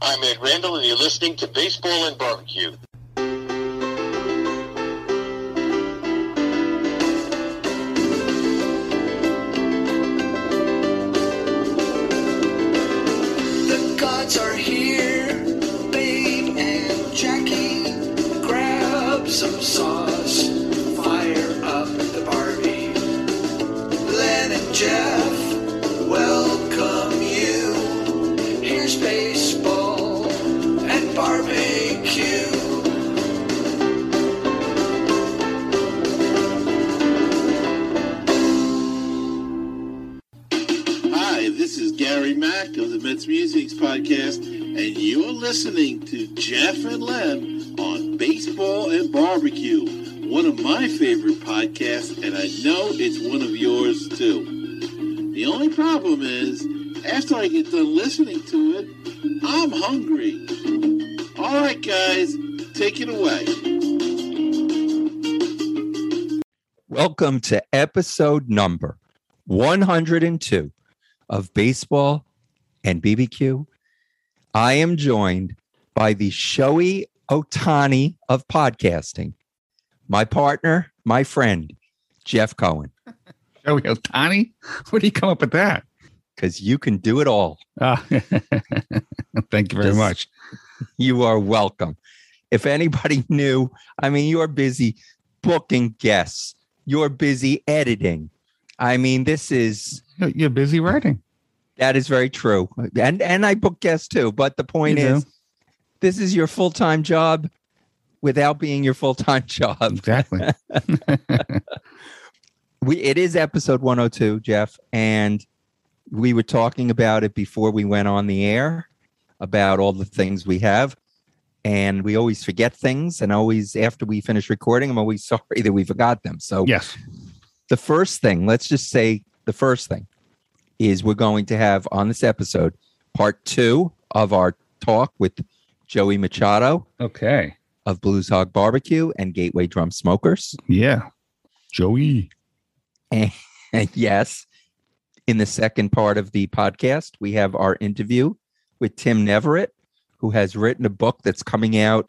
I'm Ed Randall, and you're listening to Baseball and Barbecue. Mets Musics Podcast, and you're listening to Jeff and Len on Baseball and Barbecue, one of my favorite podcasts, and I know it's one of yours too. The only problem is, after I get done listening to it, I'm hungry. All right, guys, take it away. Welcome to episode number 102 of Baseball and BBQ. I am joined by the Shohei Otani of podcasting, my partner, my friend, Jeff Cohen, Joey Otani? Where do you come up with that? because you can do it all. Ah, thank you very Just- much. You are welcome. If anybody knew, I mean, you're busy booking guests, you're busy editing. I mean, this is You're busy writing. That is very true. And and I book guests too. But the point You do. is this is your full-time job without being your full-time job. Exactly. We it is episode 102, Jeff, and we were talking about it before we went on the air about all the things we have. And we always forget things. And always after we finish recording, I'm always sorry that we forgot them. So yes. the first thing, let's just say the first thing is we're going to have on this episode part two of our talk with Joey Machado Okay. of Blues Hog Barbecue and Gateway Drum Smokers. Yeah. Joey. And yes, in the second part of the podcast, we have our interview with Tim Neverett, who has written a book that's coming out,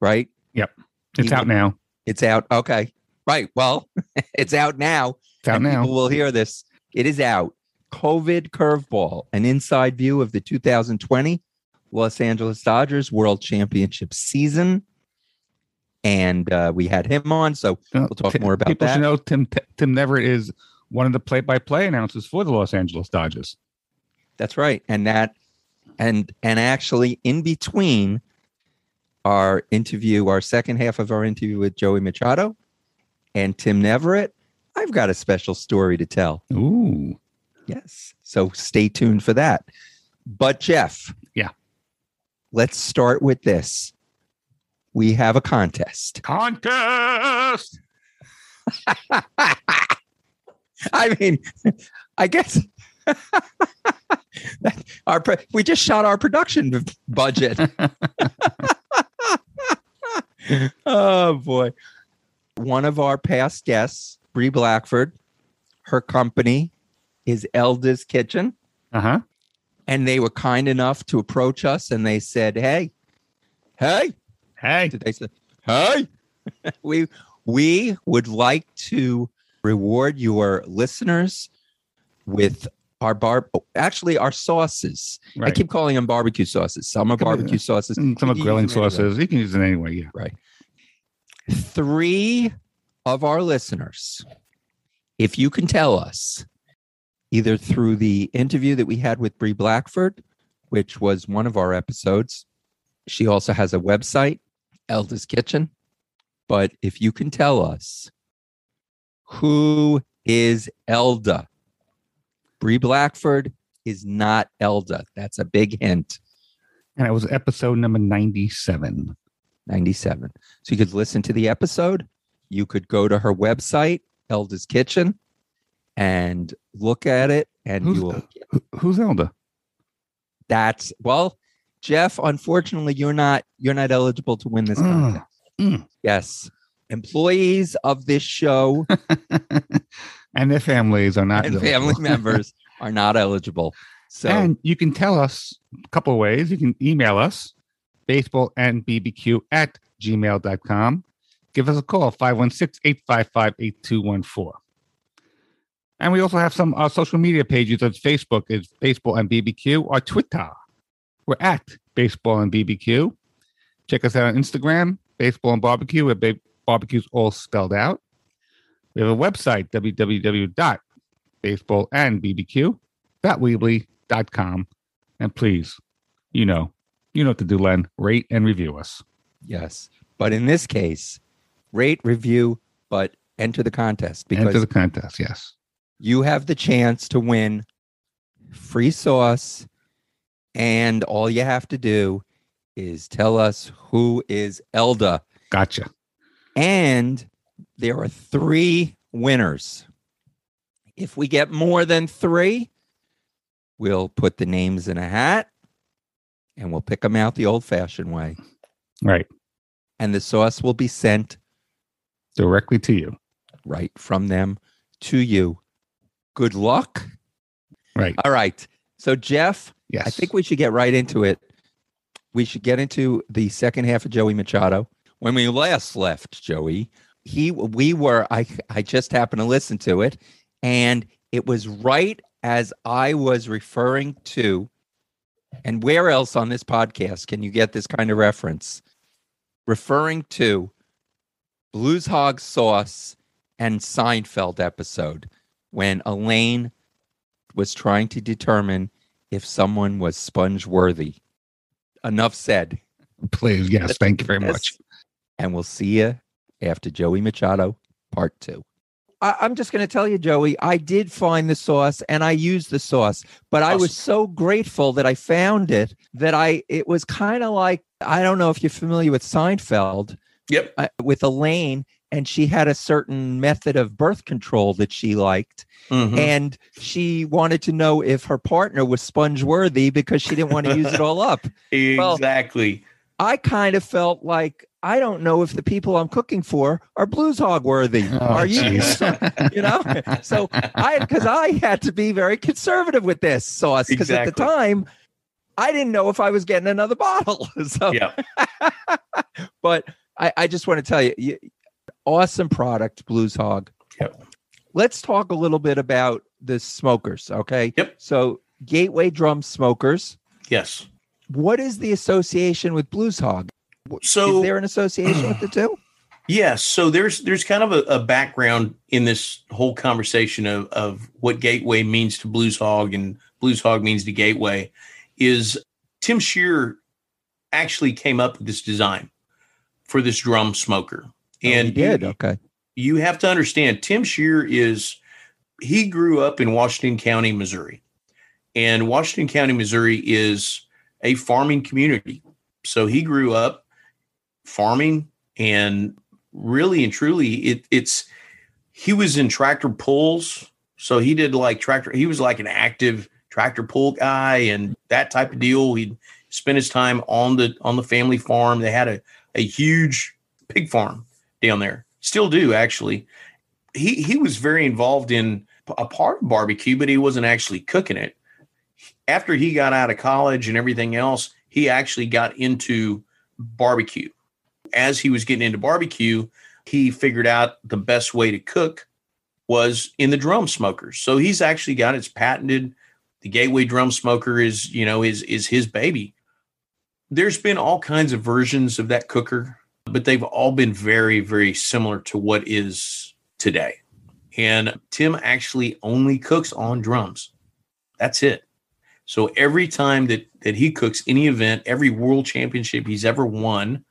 right? Yep. It's out now. It's out. Okay. Right. Well, it's out now. It's out now. People will hear this. It is out. COVID curveball, an inside view of the 2020 Los Angeles Dodgers World Championship season. And uh, we had him on, so we'll talk more about People that. should know Tim Tim Neverett is one of the play-by-play announcers for the Los Angeles Dodgers. that's right. And that, and and actually, in between our interview, our second half of our interview with Joey Machado and Tim Neverett, I've got a special story to tell. Ooh. Yes. So stay tuned for that. But Jeff. Yeah. Let's start with this. We have a contest. Contest. I mean, I guess our we just shot our production budget. oh boy. One of our past guests, Bree Blackford, her company is Elda's Kitchen. Uh-huh. and they were kind enough to approach us and they said hey hey Hey. did they say hey we we would like to reward your listeners with our bar actually our sauces i keep calling them barbecue sauces some are barbecue sauces Mm, Some are grilling them anyway. sauces. You can use it anyway. Yeah. right three of our listeners if you can tell us either through the interview that we had with Brie Blackford, which was one of our episodes. She also has a website, Elda's Kitchen. But if you can tell us who is Elda, Brie Blackford is not Elda. That's a big hint. And it was episode number 97. 97. So you could listen to the episode. You could go to her website, Elda's Kitchen, and look at it. And Who's, you will. who's Elda? That's well, Jeff. Unfortunately, you're not you're not eligible to win this Mm. contest. Mm. Yes, employees of this show and their families are not and eligible. family members are not eligible. So and you can tell us a couple of ways. You can email us, baseball and bbq at gmail.com. Give us a call, 516 855 8214. And we also have some uh, social media pages on Facebook is Baseball and BBQ or Twitter. We're at Baseball and BBQ. Check us out on Instagram, Baseball and Barbecue, where ba- barbecue's all spelled out. We have a website, www.baseballandbbq.weebly.com. And please, you know, you know what to do, Len. Rate and review us. yes, but in this case, rate, review, but enter the contest because Enter the contest, yes. You have the chance to win free sauce, and all you have to do is tell us who is Elda. Gotcha. And there are three winners. If we get more than three, we'll put the names in a hat and we'll pick them out the old fashioned way. Right. And the sauce will be sent Directly to you. right from them to you. Good luck. Right. All right. So, Jeff, Yes. I think we should get right into it. We should get into the second half of Joey Machado. When we last left Joey, he we were I I just happened to listen to it and it was right as I was referring to and where else on this podcast can you get this kind of reference? Referring to Blues Hog Sauce and Seinfeld episode when Elaine was trying to determine if someone was sponge worthy. Enough said. Please. Yes. Thank you very Yes. much. And we'll see you after Joey Machado, part two. I, I'm just going to tell you, Joey, I did find the sauce and I used the sauce, but I was so grateful that I found it that I, it was kind of like, I don't know if you're familiar with Seinfeld Yep. uh, with Elaine, and she had a certain method of birth control that she liked. Mhm. And she wanted to know if her partner was sponge worthy because she didn't want to use it all up. well- exactly. I kind of felt like I don't know if the people I'm cooking for are blues hog worthy. Oh, are you? you know, so I because I had to be very conservative with this sauce because at the time I didn't know if I was getting another bottle. So, yeah. but I, I just want to tell you, you, awesome product, Blues Hog. Yep. Let's talk a little bit about the smokers. Okay. Yep. So Gateway Drum Smokers. Yes. What is the association with Blues Hog? So is there an association with the two? Yes. So there's there's kind of a, a background in this whole conversation of, of what Gateway means to Blues Hog and Blues Hog means to Gateway is Tim Scheer actually came up with this design for this drum smoker. Oh, And did. you- Okay. you have to understand Tim Scheer is he grew up in Washington County, Missouri. And Washington County, Missouri is a farming community. So he grew up farming and really and truly it, it's he was in tractor pulls. So he did like tractor, he was like an active tractor pull guy and that type of deal. He'd spend his time on the on the family farm. They had a, a huge pig farm down there. Still do actually. He he was very involved in a part of barbecue, but he wasn't actually cooking it. After he got out of college and everything else, he actually got into barbecue. As he was getting into barbecue, he figured out the best way to cook was in the drum smokers. So he's actually got it's patented. The Gateway drum smoker is, you know, is is his baby. There's been all kinds of versions of that cooker, but they've all been very, very similar to what is today. And Tim actually only cooks on drums. That's it. So every time that that he cooks any event, every world championship he's ever won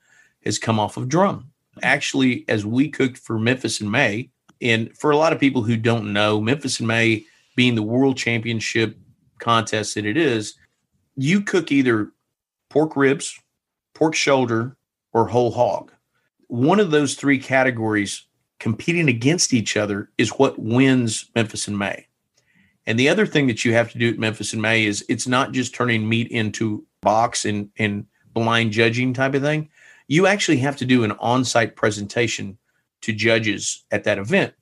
has come off of drum. Actually, as we cooked for Memphis in May, and for a lot of people who don't know, Memphis in May being the world championship contest that it is, you cook either pork ribs, pork shoulder, or whole hog. One of those three categories competing against each other is what wins Memphis in May. And the other thing that you have to do at Memphis in May is it's not just turning meat into box and, and blind judging type of thing. You actually have to do an on-site presentation to judges at that event.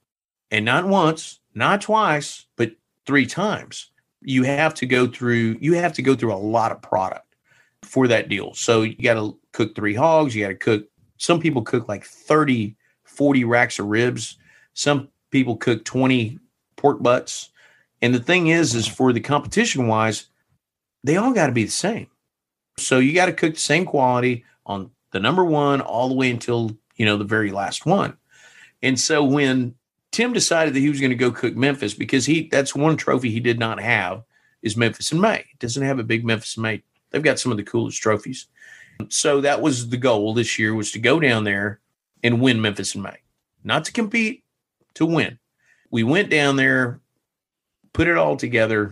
And not once, not twice, but three times. you have to go through you have to go through a lot of product for that deal. So you got to cook three hogs, you got to cook some people cook like 30 40 racks of ribs. Some people cook 20 pork butts. And the thing is is for the competition wise, they all got to be the same. So you got to cook the same quality on the number 1 all the way until, you know, the very last one. And so when Tim decided that he was going to go cook Memphis because he that's one trophy he did not have is Memphis in May. Doesn't have a big Memphis in May. They've got some of the coolest trophies. So that was the goal this year was to go down there and win Memphis in May. Not to compete, to win. We went down there, put it all together.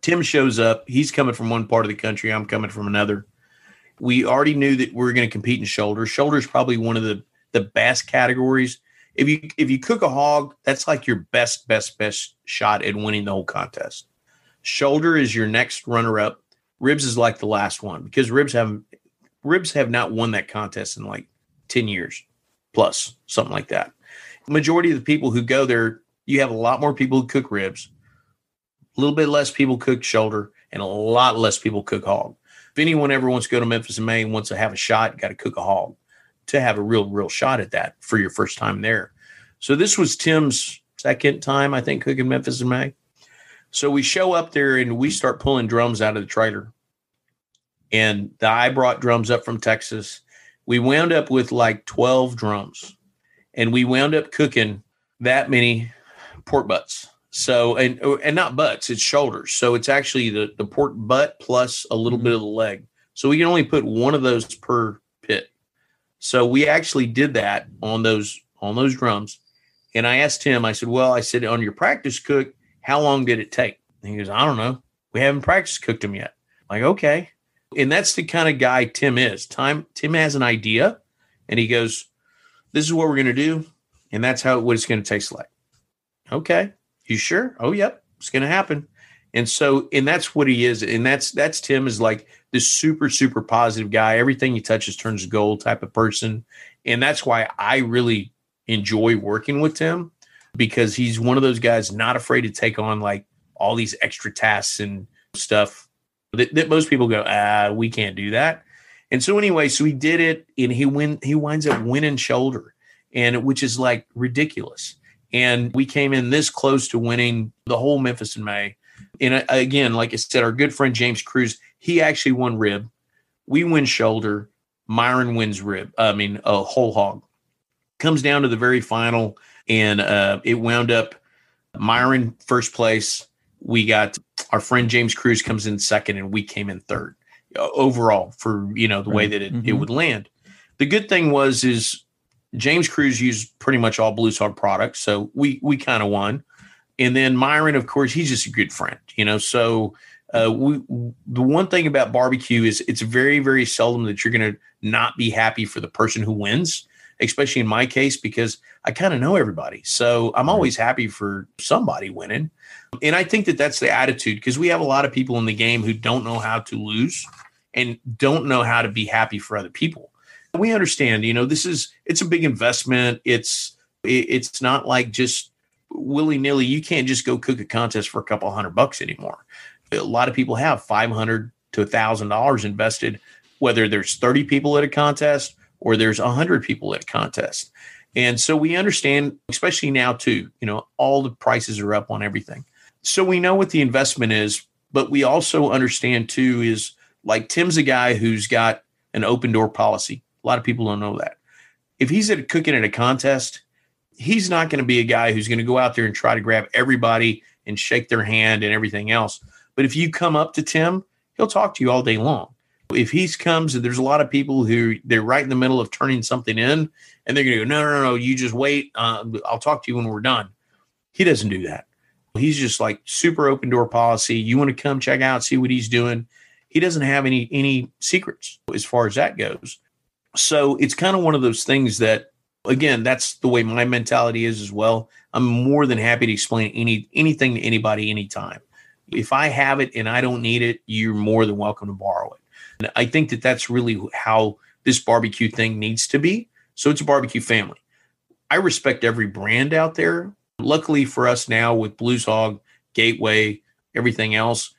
Tim shows up. He's coming from one part of the country. I'm coming from another. We already knew that we were going to compete in shoulder. Shoulder is probably one of the the best categories. If you if you cook a hog, that's like your best best best shot at winning the whole contest. Shoulder is your next runner up. Ribs is like the last one because ribs have ribs have not won that contest in like 10 years plus, something like that. Majority of the people who go there, you have a lot more people who cook ribs, a little bit less people cook shoulder, and a lot less people cook hog. If anyone ever wants to go to Memphis in May and wants to have a shot, got to cook a hog to have a real, real shot at that for your first time there. So this was Tim's second time, I think, cooking Memphis in May. So we show up there and we start pulling drums out of the trailer. And the, I brought drums up from Texas. We wound up with like 12 drums and we wound up cooking that many pork butts. So, and, and not butts, it's shoulders. So it's actually the, the pork butt plus a little bit of the leg. So we can only put one of those per pit. So we actually did that on those, on those drums. And I asked him, I said, well, I said, on your practice cook, how long did it take? And he goes, I don't know. We haven't practice cooked them yet. I'm like, okay. And that's the kind of guy Tim is. Time Tim has an idea and he goes, This is what we're gonna do, and that's how what it's gonna taste like. Okay. You sure? Oh, yep, it's gonna happen. And so, and that's what he is. And that's that's Tim is like this super, super positive guy. Everything he touches turns to gold type of person. And that's why I really enjoy working with Tim because he's one of those guys not afraid to take on like all these extra tasks and stuff that, that most people go, ah, we can't do that. And so anyway, so he did it, and he win. He winds up winning shoulder, and which is like ridiculous. And we came in this close to winning the whole Memphis in May. And uh, again, like I said, our good friend James Cruz, he actually won rib. We win shoulder. Myron wins rib. I mean, a whole hog. Comes down to the very final, and uh, it wound up Myron first place. We got our friend James Cruz comes in second, and we came in third overall for you know the way that it, it Mhm. would land. The good thing was is James Cruz used pretty much all Blues Hog products, so we we kind of won. And then Myron, of course, he's just a good friend, you know. So uh, we the one thing about barbecue is it's very very seldom that you're going to not be happy for the person who wins, especially in my case because I kind of know everybody, so I'm always happy for somebody winning. And I think that that's the attitude because we have a lot of people in the game who don't know how to lose and don't know how to be happy for other people. We understand, you know, this is it's a big investment. It's it's not like just willy nilly. You can't just go cook a contest for a couple hundred bucks anymore. A lot of people have five hundred to a thousand dollars invested, whether there's thirty people at a contest or there's a hundred people at a contest. And so we understand, especially now too, you know, all the prices are up on everything. So we know what the investment is, but we also understand too is like Tim's a guy who's got an open door policy. A lot of people don't know that. If he's at cooking at a contest, he's not going to be a guy who's going to go out there and try to grab everybody and shake their hand and everything else. But if you come up to Tim, he'll talk to you all day long. If he comes, and there's a lot of people who they're right in the middle of turning something in, and they're going to go, no, no, no, you just wait. Uh, I'll talk to you when we're done. He doesn't do that. He's just like super open door policy. You want to come check out, see what he's doing. He doesn't have any any secrets as far as that goes. So it's kind of one of those things that, again, that's the way my mentality is as well. I'm more than happy to explain any anything to anybody anytime. If I have it and I don't need it, you're more than welcome to borrow it. And I think that that's really how this barbecue thing needs to be. So it's a barbecue family. I respect every brand out there. Luckily for us now with Blues Hog, Gateway, everything else.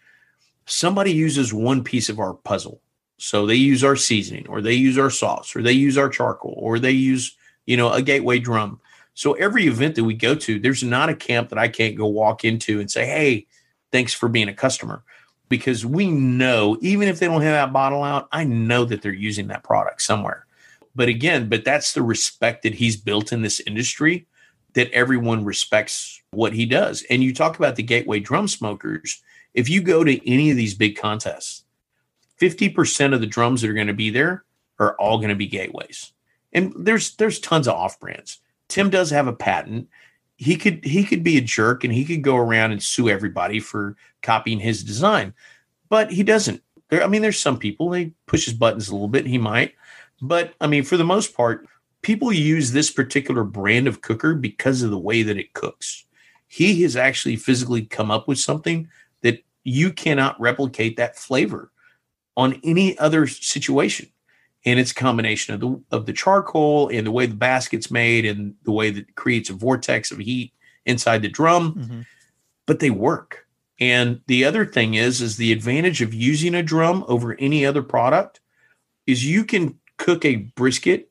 Somebody uses one piece of our puzzle. So they use our seasoning or they use our sauce or they use our charcoal or they use, you know, a gateway drum. So every event that we go to, there's not a camp that I can't go walk into and say, "Hey, thanks for being a customer." Because we know even if they don't have that bottle out, I know that they're using that product somewhere. But again, but that's the respect that he's built in this industry that everyone respects what he does. And you talk about the gateway drum smokers. If you go to any of these big contests, 50% of the drums that are going to be there are all going to be gateways. And there's there's tons of off brands. Tim does have a patent. He could he could be a jerk and he could go around and sue everybody for copying his design. But he doesn't. There I mean there's some people they push his buttons a little bit, he might. But I mean for the most part, people use this particular brand of cooker because of the way that it cooks. He has actually physically come up with something that you cannot replicate that flavor on any other situation. And it's a combination of the of the charcoal and the way the basket's made and the way that creates a vortex of heat inside the drum. Mhm. But they work. And the other thing is, is the advantage of using a drum over any other product is you can cook a brisket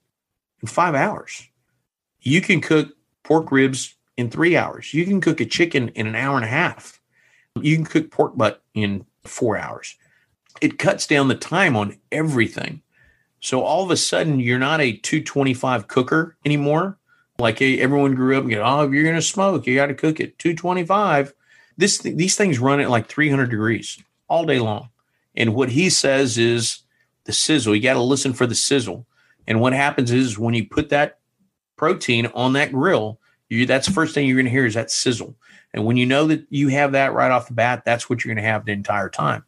in five hours. You can cook pork ribs in three hours. You can cook a chicken in an hour and a half. You can cook pork butt in four hours. It cuts down the time on everything. So all of a sudden, you're not a 225 cooker anymore. Like everyone grew up and go, oh, you're going to smoke, you got to cook it 225. This these things run at like 300 degrees all day long. And what he says is the sizzle. You got to listen for the sizzle. And what happens is when you put that protein on that grill, you that's the first thing you're going to hear is that sizzle. And when you know that you have that right off the bat, that's what you're going to have the entire time.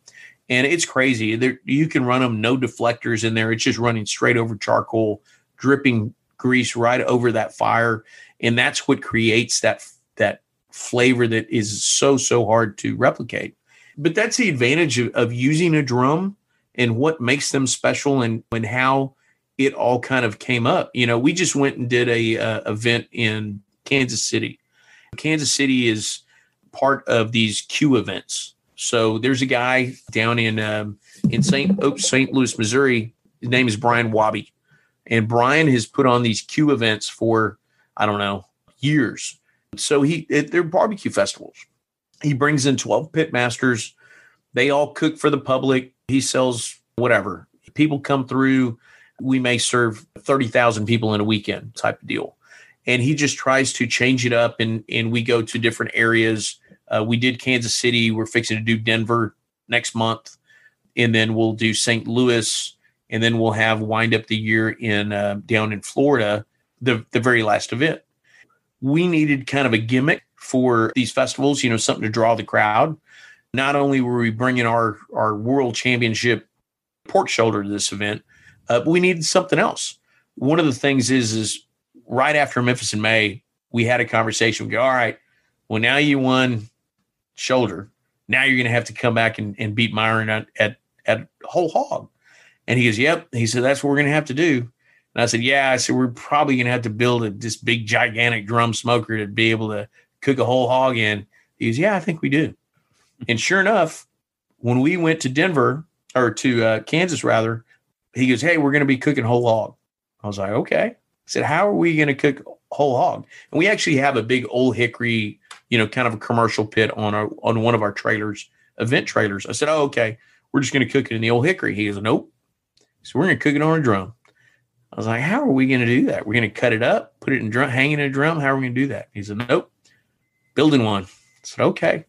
And it's crazy. There, you can run them no deflectors in there. It's just running straight over charcoal, dripping grease right over that fire, and that's what creates that that flavor that is so so hard to replicate. But that's the advantage of, of using a drum and what makes them special and and how it all kind of came up. You know, we just went and did a uh, event in Kansas City. Kansas City is part of these Q events. So there's a guy down in um, in St. Oops, St. Louis, Missouri. His name is Brian Wabi, and Brian has put on these Q events for I don't know years. So he it, they're barbecue festivals. He brings in 12 pit masters. They all cook for the public. He sells whatever. People come through. We may serve 30,000 people in a weekend type of deal. And he just tries to change it up and and we go to different areas. Uh, we did Kansas City. We're fixing to do Denver next month, and then we'll do St. Louis, and then we'll have wind up the year in uh, down in Florida, the the very last event. We needed kind of a gimmick for these festivals, you know, something to draw the crowd. Not only were we bringing our our world championship pork shoulder to this event, uh, but we needed something else. One of the things is is right after Memphis in May, we had a conversation. We go, all right, well now you won shoulder. Now you're going to have to come back and, and beat Myron at, at, at whole hog. And he goes, yep. He said, that's what we're going to have to do. And I said, yeah. I said, we're probably going to have to build a, this big, gigantic drum smoker to be able to cook a whole hog in. He goes, yeah, I think we do. and sure enough, when we went to Denver or to uh, Kansas, rather, he goes, hey, we're going to be cooking whole hog. I was like, okay. I said, how are we going to cook whole hog? And we actually have a big old hickory you know, kind of a commercial pit on our on one of our trailers, event trailers. I said, "Oh, okay, we're just going to cook it in the old hickory." He goes, "Nope." So we're going to cook it on a drum. I was like, "How are we going to do that? We're going to cut it up, put it in drum, hang it in a drum. How are we going to do that?" He said, "Nope, building one." I said, "Okay."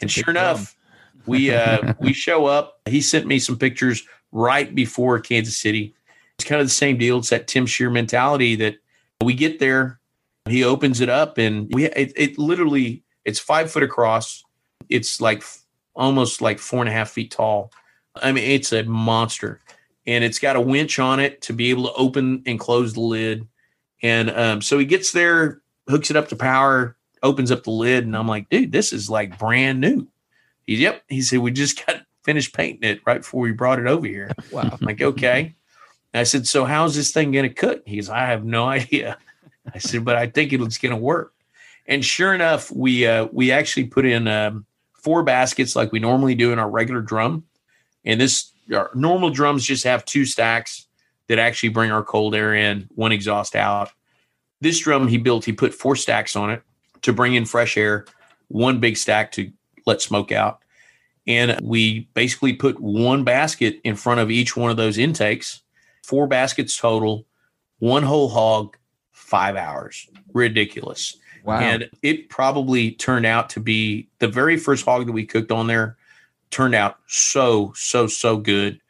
And It's a big sure enough, we uh, we show up. He sent me some pictures right before Kansas City. It's kind of the same deal. It's that Tim Scheer mentality that we get there he opens it up and we it, it literally it's five foot across it's like almost like four and a half feet tall i mean it's a monster and it's got a winch on it to be able to open and close the lid and um, so he gets there hooks it up to power opens up the lid and i'm like dude this is like brand new he's yep he said we just got finished painting it right before we brought it over here Wow. I'm like, okay. I said, so how's this thing going to cook? He's, I have no idea. I said, but I think it's going to work. And sure enough, we uh, we actually put in um, four baskets like we normally do in our regular drum. And this our normal drums just have two stacks that actually bring our cold air in, one exhaust out. This drum he built, he put four stacks on it to bring in fresh air, one big stack to let smoke out. And we basically put one basket in front of each one of those intakes, four baskets total, one whole hog, five hours. Ridiculous. Wow. And it probably turned out to be the very first hog that we cooked on there turned out so, so, so good.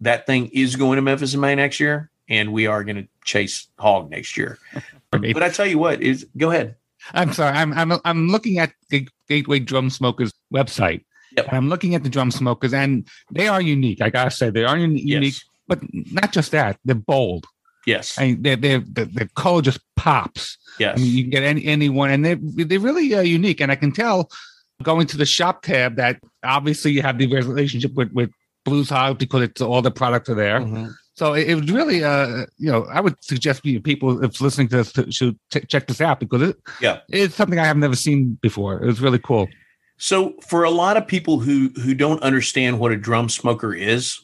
That thing is going to Memphis in May next year, and we are going to chase hog next year. But I tell you what, is go ahead. I'm sorry. I'm I'm I'm looking at the Gateway Drum Smokers website. Yep. I'm looking at the drum smokers, and they are unique. I gotta say, they are un- unique. Yes. But not just that, they're bold. Yes. I mean, they're, they're, the the color just pops. Yes. I mean, you can get any anyone, and they're they're really uh, unique. And I can tell going to the shop tab that obviously you have the relationship with with Blues Hog because it's all the products are there. Mhm. So it, it was really, uh, you know, I would suggest you people if listening to this to, should t- check this out because it, Yeah. it's something I have never seen before. It was really cool. So for a lot of people who who don't understand what a drum smoker is,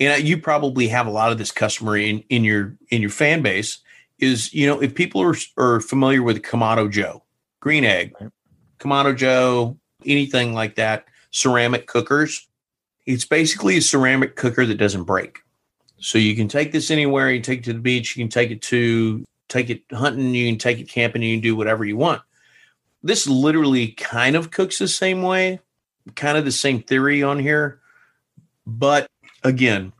and you probably have a lot of this customer in in your in your fan base, is you know if people are are familiar with Kamado Joe, Green Egg, Right. Kamado Joe, anything like that, ceramic cookers, it's basically a ceramic cooker that doesn't break. So you can take this anywhere. You take it to the beach. You can take it to take it hunting. You can take it camping. You can do whatever you want this literally kind of cooks the same way, kind of the same theory on here, but again,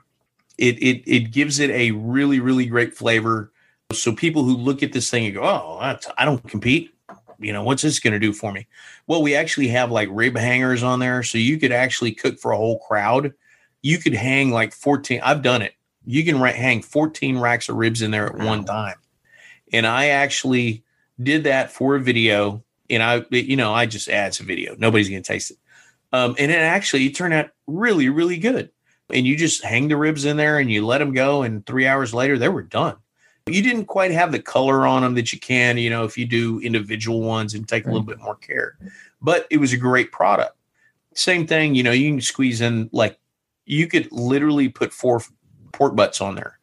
it it it gives it a really really great flavor. So people who look at this thing and go, "Oh, I don't compete," you know, what's this going to do for me? Well, we actually have like rib hangers on there, so you could actually cook for a whole crowd. You could hang like fourteen. I've done it. You can hang fourteen racks of ribs in there at one time, and I actually did that for a video and I, you know, I just add a video. Nobody's going to taste it. Um, and it actually it turned out really, really good. And you just hang the ribs in there and you let them go. And three hours later, they were done. You didn't quite have the color on them that you can, you know, if you do individual ones and take a little bit more care. But it was a great product. Same thing, you know, you can squeeze in like you could literally put four pork butts on there.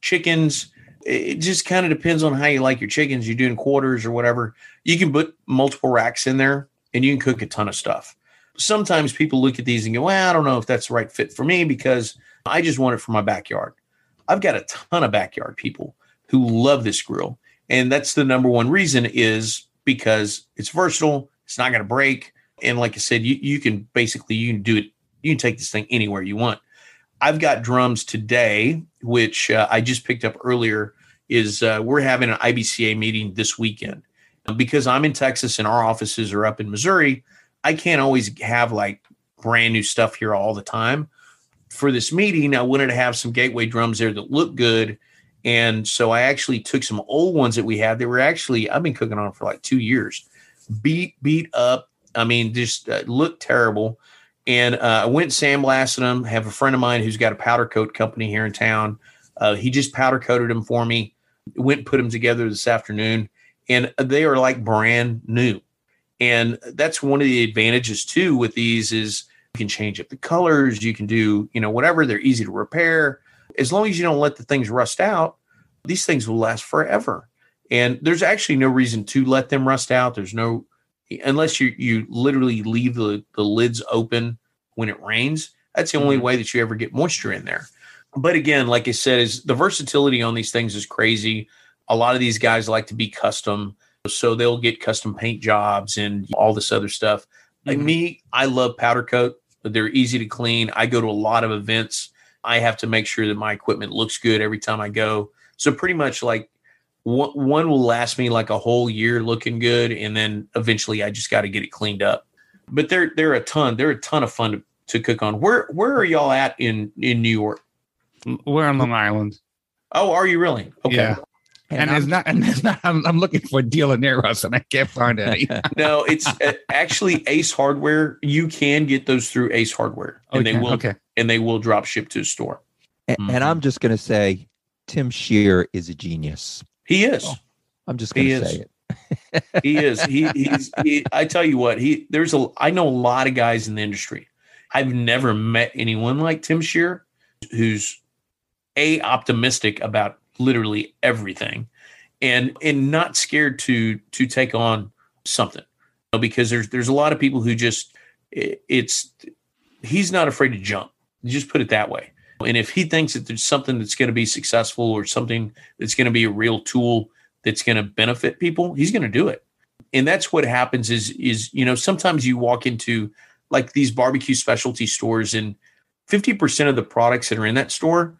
Chickens, it just kind of depends on how you like your chickens. You're doing quarters or whatever. You can put multiple racks in there and you can cook a ton of stuff. Sometimes people look at these and go, well, I don't know if that's the right fit for me because I just want it for my backyard. I've got a ton of backyard people who love this grill. And that's the number one reason is because it's versatile, it's not going to break. And like I said, you, you can basically you can do it, you can take this thing anywhere you want. I've got drums today, which uh, I just picked up earlier. Is uh, we're having an IBCA meeting this weekend because I'm in Texas and our offices are up in Missouri. I can't always have like brand new stuff here all the time. For this meeting, I wanted to have some gateway drums there that look good. And so I actually took some old ones that we had. They were actually, I've been cooking on for like two years, beat, beat up. I mean, just uh, looked terrible. And uh, I went and sandblasted them. Have a friend of mine who's got a powder coat company here in town. Uh, he just powder coated them for me. Went put them together this afternoon, and they are like brand new. And that's one of the advantages too with these is you can change up the colors. You can do you know whatever. They're easy to repair as long as you don't let the things rust out. These things will last forever. And there's actually no reason to let them rust out. There's no unless you you literally leave the, the lids open when it rains. That's the only Mhm. way that you ever get moisture in there. But again, like I said, is the versatility on these things is crazy. A lot of these guys like to be custom, so they'll get custom paint jobs and all this other stuff. Like Mhm. me, I love powder coat. But they're easy to clean. I go to a lot of events. I have to make sure that my equipment looks good every time I go. So pretty much like one, one will last me like a whole year looking good, and then eventually I just got to get it cleaned up. But they're they're a ton. They're a ton of fun to, to cook on. Where where are y'all at in in New York? We're on Long Island. Oh, are you really? Okay. Yeah. And, there's not, and there's not, I'm, I'm looking for a dealer near and I can't find any. No, it's uh, actually Ace Hardware. You can get those through Ace Hardware, and they will okay. and they will drop ship to a store. A- Mhm. And I'm just going to say Tim Scheer is a genius. He is. I'm just going He to is. say it. he is. He he's. He, I tell you what. He there's a. I know a lot of guys in the industry. I've never met anyone like Tim Scheer, who's a optimistic about literally everything, and and not scared to to take on something. You know, because there's there's a lot of people who just it, it's he's not afraid to jump. Just put it that way. And if he thinks that there's something that's going to be successful or something that's going to be a real tool that's going to benefit people, he's going to do it. And that's what happens is is you know sometimes you walk into like these barbecue specialty stores and 50% of the products that are in that store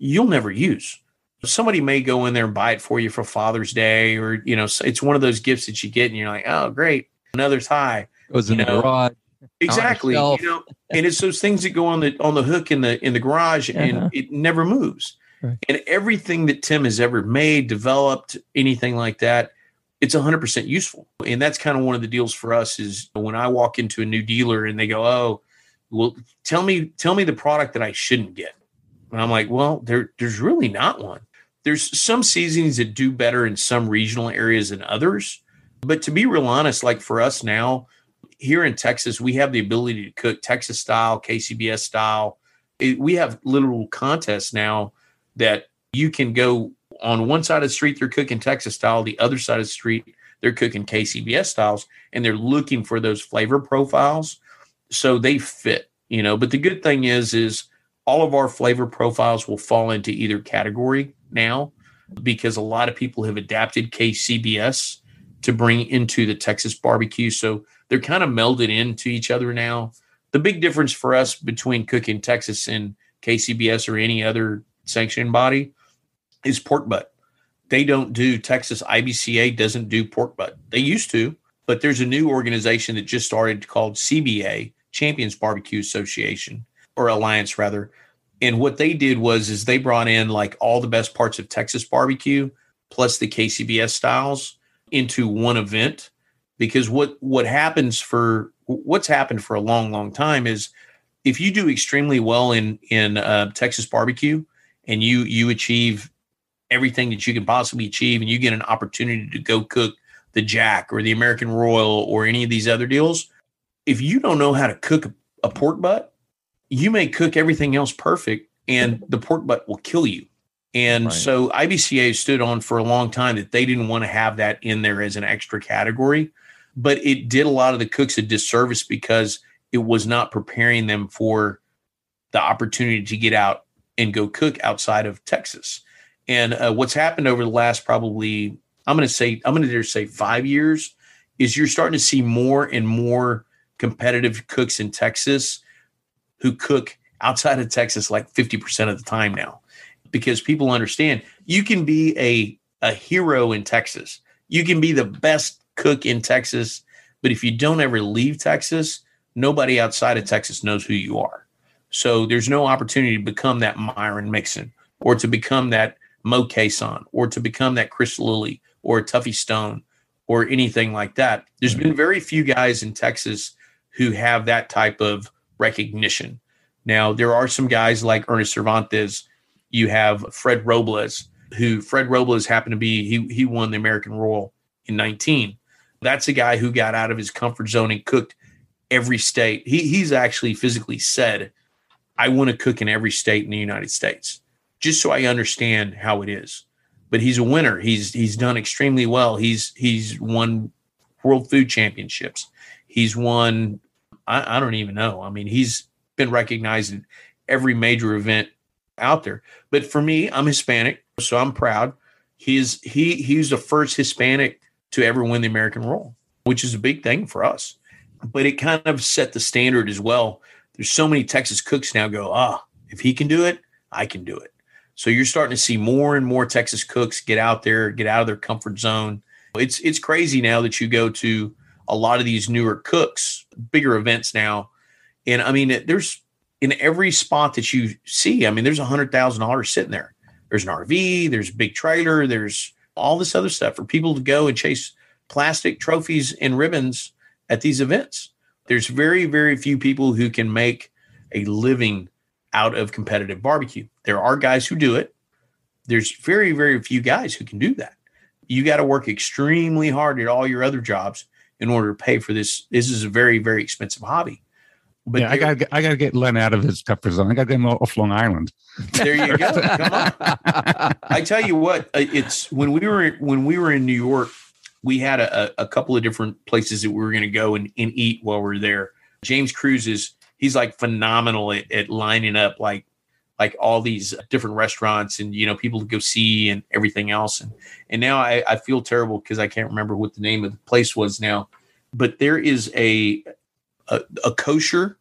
you'll never use. Somebody may go in there and buy it for you for Father's Day or you know it's one of those gifts that you get and you're like, "Oh, great. Another tie." Goes in You the know, garage. Exactly. You know, and it's those things that go on the on the hook in the in the garage Uh-huh. and it never moves. Right. And everything that Tim has ever made, developed, anything like that, it's 100% useful. And that's kind of one of the deals for us is when I walk into a new dealer and they go, "Oh, well, tell me tell me the product that I shouldn't get." And I'm like, "Well, there there's really not one. There's some seasonings that do better in some regional areas than others, but to be real honest, like for us now, here in Texas, we have the ability to cook Texas style, KCBS style. It- we have literal contests now that you can go on one side of the street, they're cooking Texas style, the other side of the street, they're cooking KCBS styles, and they're looking for those flavor profiles. So they fit, you know. But the good thing is, is all of our flavor profiles will fall into either category now because a lot of people have adapted KCBS to bring into the Texas barbecue. So they're kind of melded into each other now. The big difference for us between cooking Texas and KCBS or any other sanctioning body is pork butt. They don't do Texas IBCA doesn't do pork butt. They used to, but there's a new organization that just started called CBA, Champions Barbecue Association or Alliance rather. And what they did was is they brought in like all the best parts of Texas barbecue plus the KCBS styles into one event. Because what what happens for what's happened for a long long time is if you do extremely well in in uh, Texas barbecue and you you achieve everything that you can possibly achieve and you get an opportunity to go cook the jack or the American Royal or any of these other deals if you don't know how to cook a pork butt you may cook everything else perfect and the pork butt will kill you and Right. so IBCA stood on for a long time that they didn't want to have that in there as an extra category but it did a lot of the cooks a disservice because it was not preparing them for the opportunity to get out and go cook outside of Texas. And uh, what's happened over the last probably, I'm going to say, I'm going to dare say five years, is you're starting to see more and more competitive cooks in Texas who cook outside of Texas like 50% of the time now because people understand you can be a, a hero in Texas. You can be the best cook in Texas, but if you don't ever leave Texas, nobody outside of Texas knows who you are. So there's no opportunity to become that Myron Mixon or to become that Moe Cason or to become that Chris Lilly or Tuffy Stone or anything like that. There's hmm. been very few guys in Texas who have that type of recognition. Now, there are some guys like Ernest Cervantes. You have Fred Robles, who Fred Robles happened to be, he, he won the American Royal in 19. That's a guy who got out of his comfort zone and cooked every state. He, he's actually physically said, I want to cook in every state in the United States, just so I understand how it is. But he's a winner. He's he's done extremely well. He's he's won world food championships. He's won I, I don't even know. I mean, he's been recognized in every major event out there. But for me, I'm Hispanic, so I'm proud. He's he he's the first Hispanic to ever win the American Royal, which is a big thing for us. But it kind of set the standard as well. There's so many Texas cooks now go, ah, if he can do it, I can do it. So you're starting to see more and more Texas cooks get out there, get out of their comfort zone. It's it's crazy now that you go to a lot of these newer cooks, bigger events now, and I mean, there's in every spot that you see. I mean, there's a hundred thousand dollars sitting there. There's an RV, there's a big trailer, there's all this other stuff for people to go and chase plastic trophies and ribbons at these events. There's very, very few people who can make a living out of competitive barbecue. There are guys who do it. There's very, very few guys who can do that. you got to work extremely hard at all your other jobs in order to pay for this. This is a very, very expensive hobby. But yeah, I gotta, I gotta get Len out of his comfort zone. I gotta get him off Long Island. there you go. Come on. I tell you what, uh, it's when we were when we were in New York, we had a, a couple of different places that we were going to go and, and eat while we are there. James Cruz is he's like phenomenal at, at lining up like like all these different restaurants and you know people to go see and everything else and and now I, I feel terrible because I can't remember what the name of the place was now, but there is a a, a kosher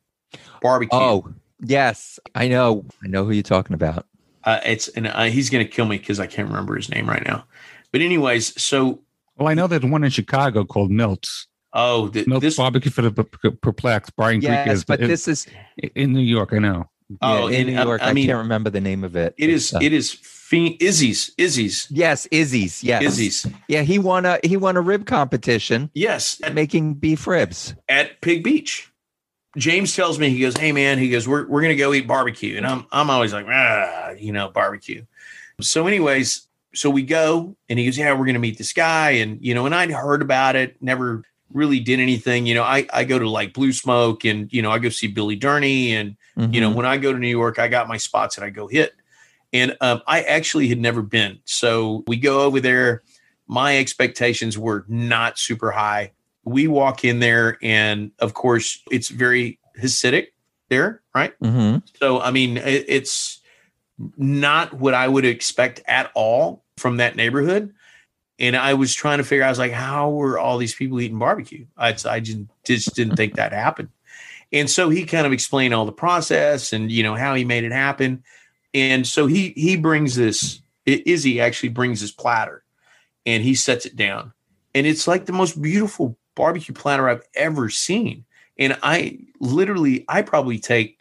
barbecue. oh, yes. I know. I know who you're talking about. Uh, it's and uh, he's going to kill me because I can't remember his name right now. But anyways, so Well, I know there's one in Chicago called Milt's. oh, th- Milt's this Barbecue for the per- per- Perplexed. Brian Greek Yes, is but it- this is in New York. I know. Oh, yeah, in New York. I I, mean, can't remember the name of it. it is uh, it is fiend, Izzy's Izzy's yes, Izzy's. Yes, Izzy's Yeah, he won a he won a rib competition yes at, making beef ribs. at Pig Beach. James tells me he goes, "Hey man," he goes, "We're we're gonna go eat barbecue," and I'm I'm always like, ah, you know, barbecue. So, anyways, so we go, and he goes, "Yeah, we're gonna meet this guy," and you know, and I'd heard about it, never really did anything. You know, I I go to like Blue Smoke, and you know, I go see Billy Durney, and you know Mhm. when i go to new york i got my spots that i go hit. And um, i actually had never been. So we go over there. My expectations were not super high. We walk in there and of course it's very hasidic there right? Mhm. so i mean it, it's not what i would expect at all from that neighborhood. And i was trying to figure out i was like how were all these people eating barbecue? I, I just, just didn't think that happened and so he kind of explained all the process and you know how he made it happen. And so he he brings this Izzy actually brings this platter and he sets it down. And it's like the most beautiful barbecue platter I've ever seen. And I literally I probably take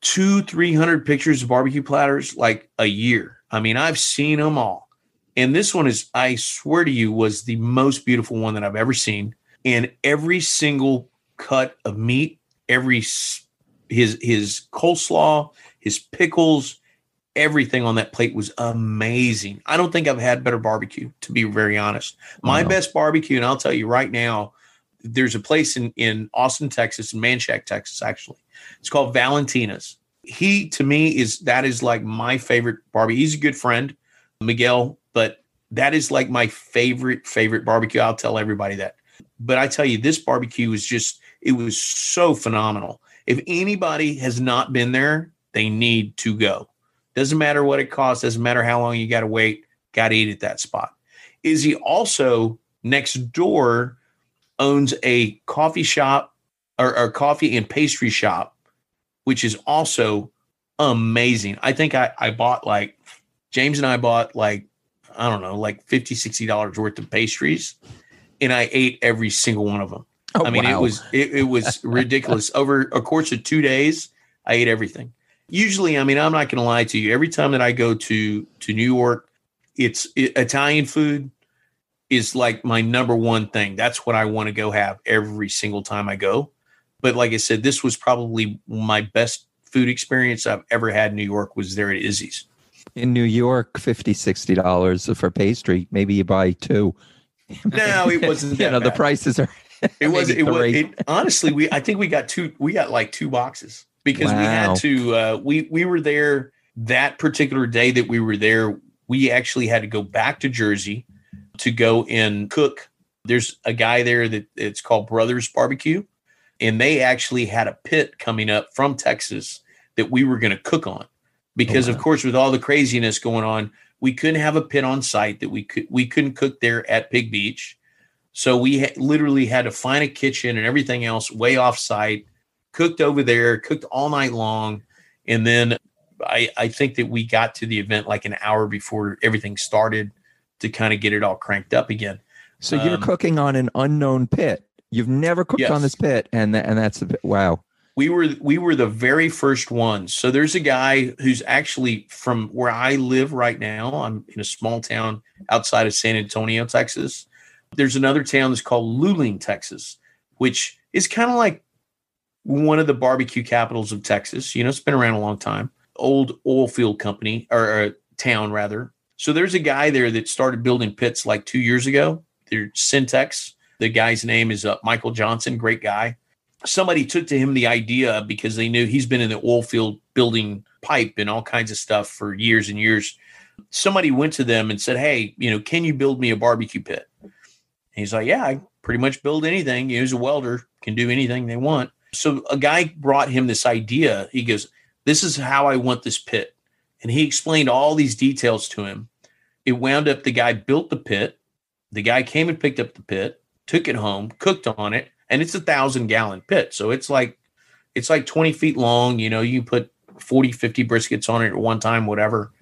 two, three hundred pictures of barbecue platters like a year. I mean, I've seen them all. And this one is, I swear to you, was the most beautiful one that I've ever seen. And every single cut of meat every his his coleslaw, his pickles, everything on that plate was amazing. I don't think I've had better barbecue, to be very honest. My Wow. best barbecue, and I'll tell you right now, there's a place in in Austin, Texas, in Manchaca, Texas, actually. It's called Valentina's. He to me is that is like my favorite barbecue. He's a good friend, Miguel, but that is like my favorite favorite barbecue. I'll tell everybody that. But I tell you, this barbecue is just it was so phenomenal. If anybody has not been there, they need to go. Doesn't matter what it costs, doesn't matter how long you got to wait, got to eat at that spot. Izzy also next door owns a coffee shop or, or coffee and pastry shop, which is also amazing. I think I, I bought like James and I bought like, I don't know, like 50 $60 worth of pastries, and I ate every single one of them. Oh, I mean, it was it, it was ridiculous. Over a course of two days, I ate everything. Usually, I mean, I'm not going to lie to you. Every time that I go to to New York, it's it, Italian food is like my number one thing. That's what I want to go have every single time I go. But like I said, this was probably my best food experience I've ever had in New York. Was there at Izzy's. in New York, 50 dollars for pastry. Maybe you buy two. No, it wasn't. you know the prices are. It was. It was. It, honestly, we. I think we got two. We got like two boxes because we had to. Uh, we we were there that particular day that we were there. We actually had to go back to Jersey to go and cook. There's a guy there that it's called Brothers Barbecue, and they actually had a pit coming up from Texas that we were going to cook on. Because of wow. course, with all the craziness going on, we couldn't have a pit on site that we could we couldn't cook there at Pig Beach. So we ha- literally had to find a kitchen and everything else way off site, cooked over there, cooked all night long. And then I, I think that we got to the event like an hour before everything started to kind of get it all cranked up again. So you're Um, cooking on an unknown pit. You've never cooked Yes. on this pit, and tha- and that's a bit, wow. We were we were the very first ones. So there's a guy who's actually from where I live right now. I'm in a small town outside of San Antonio, Texas. There's another town that's called Luling, Texas, which is kind of like one of the barbecue capitals of Texas. You know, it's been around a long time. Old oil field company or, or town rather. So there's a guy there that started building pits like two years ago. They're Syntex. The guy's name is uh, Michael Johnson, great guy. Somebody took to him the idea because they knew he's been in the oil field building pipe and all kinds of stuff for years and years. Somebody went to them and said, Hey, you know, can you build me a barbecue pit? He's like, Yeah, I pretty much build anything. He's a welder, can do anything they want. So a guy brought him this idea. He goes, This is how I want this pit. And he explained all these details to him. It wound up the guy built the pit. The guy came and picked up the pit, took it home, cooked on it, and it's a thousand gallon pit. So it's like it's like 20 feet long. You know, you put 40, 50 briskets on it at one time, whatever.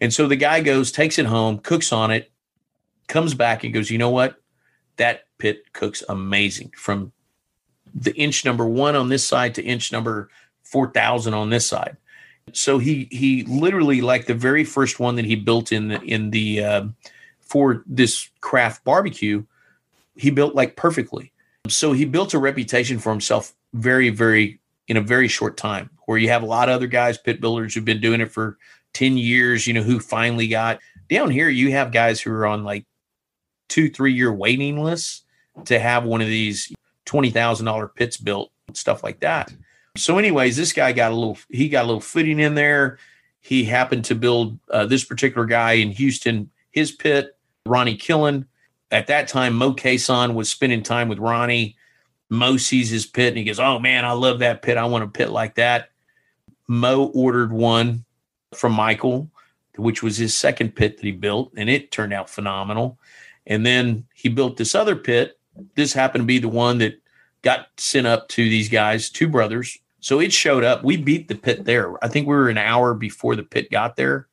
And so the guy goes, takes it home, cooks on it, comes back and goes, you know what? That pit cooks amazing from the inch number one on this side to inch number 4,000 on this side. So he he literally like the very first one that he built in the in the uh, for this craft barbecue, he built like perfectly. So he built a reputation for himself very very in a very short time. Where you have a lot of other guys, pit builders, who've been doing it for ten years. You know who finally got down here. You have guys who are on like two three year waiting lists to have one of these twenty thousand dollar pits built, stuff like that. So, anyways, this guy got a little he got a little footing in there. He happened to build uh, this particular guy in Houston his pit, Ronnie Killen. At that time, Moe Cason was spending time with Ronnie. Moe sees his pit and he goes, "Oh man, I love that pit. I want a pit like that." Moe ordered one from Michael, which was his second pit that he built, and it turned out phenomenal. And then he built this other pit. This happened to be the one that got sent up to these guys, two brothers. So it showed up. We beat the pit there. I think we were an hour before the pit got there.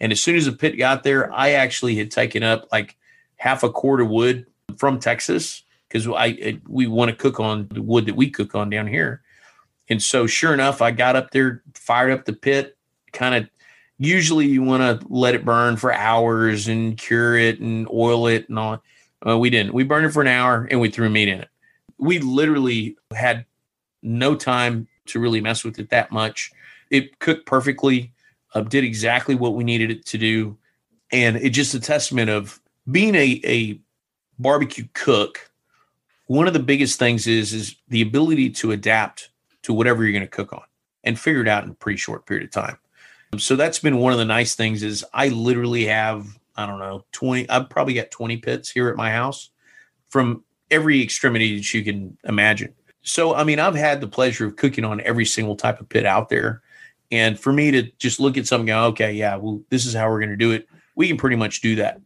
And as soon as the pit got there, I actually had taken up like half a quart of wood from Texas because I we want to cook on the wood that we cook on down here. And so sure enough, I got up there, fired up the pit, kind of usually you want to let it burn for hours and cure it and oil it and all. Uh, we didn't. We burned it for an hour and we threw meat in it. We literally had no time to really mess with it that much. It cooked perfectly, uh, did exactly what we needed it to do. And it's just a testament of being a, a barbecue cook. One of the biggest things is is the ability to adapt to whatever you're going to cook on and figure it out in a pretty short period of time. So that's been one of the nice things is I literally have, I don't know, 20, I've probably got 20 pits here at my house from every extremity that you can imagine. So, I mean, I've had the pleasure of cooking on every single type of pit out there. And for me to just look at something, go, okay, yeah, well, this is how we're going to do it. We can pretty much do that.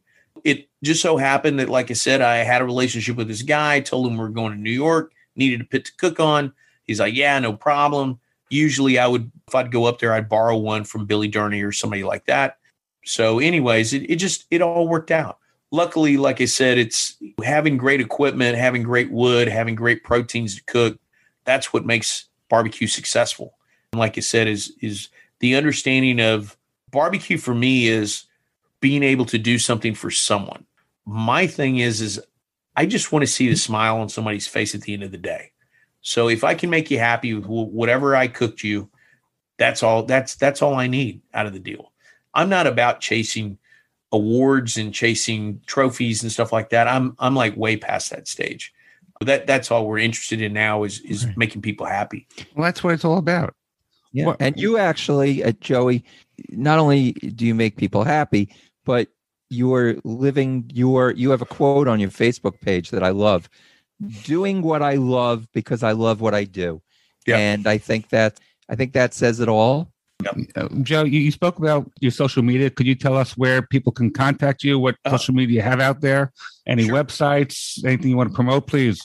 It just so happened that, like I said, I had a relationship with this guy, told him we are going to New York, needed a pit to cook on. He's like, yeah, no problem. Usually I would, if I'd go up there, I'd borrow one from Billy Durney or somebody like that. So, anyways, it, it just, it all worked out. Luckily, like I said, it's having great equipment, having great wood, having great proteins to cook. That's what makes barbecue successful. And like I said, is is the understanding of barbecue for me is being able to do something for someone. My thing is, is I just want to see the smile on somebody's face at the end of the day. So if I can make you happy with whatever I cooked you, that's all. That's that's all I need out of the deal. I'm not about chasing awards and chasing trophies and stuff like that. I'm I'm like way past that stage. That that's all we're interested in now is is right. making people happy. Well, that's what it's all about. Yeah, what, and you actually, uh, Joey, not only do you make people happy, but you're living your you have a quote on your Facebook page that I love. Doing what I love because I love what I do. Yeah. And I think that I think that says it all. Yep. Uh, Joe, you, you, spoke about your social media. Could you tell us where people can contact you? What uh, social media you have out there? Any sure. websites? Anything you want to promote? Please.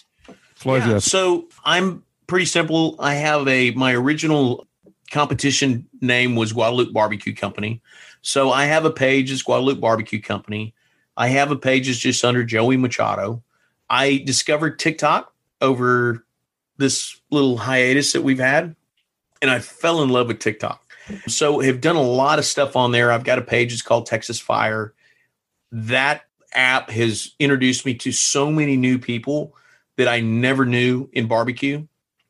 Floor yeah, so I'm pretty simple. I have a my original competition name was Guadalupe Barbecue Company. So I have a page as Guadalupe Barbecue Company. I have a page as just under Joey Machado. I discovered TikTok over this little hiatus that we've had, and I fell in love with TikTok. So have done a lot of stuff on there. I've got a page, it's called Texas Fire. That app has introduced me to so many new people that I never knew in barbecue.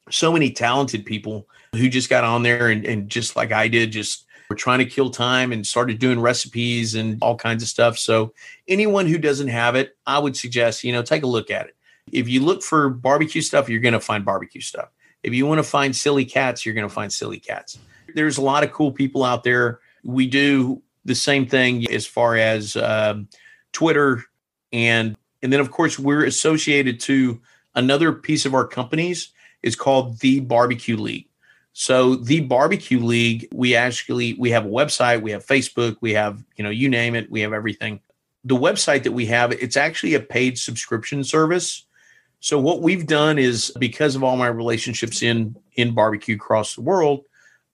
So many talented people who just got on there and, and just like I did, just We're trying to kill time and started doing recipes and all kinds of stuff. So anyone who doesn't have it, I would suggest, you know, take a look at it. If you look for barbecue stuff, you're going to find barbecue stuff. If you want to find silly cats, you're going to find silly cats. There's a lot of cool people out there. We do the same thing as far as um, Twitter and and then of course we're associated to another piece of our companies is called the Barbecue League. So the Barbecue League, we actually we have a website, we have Facebook, we have you know you name it, we have everything. The website that we have, it's actually a paid subscription service. So what we've done is because of all my relationships in in barbecue across the world,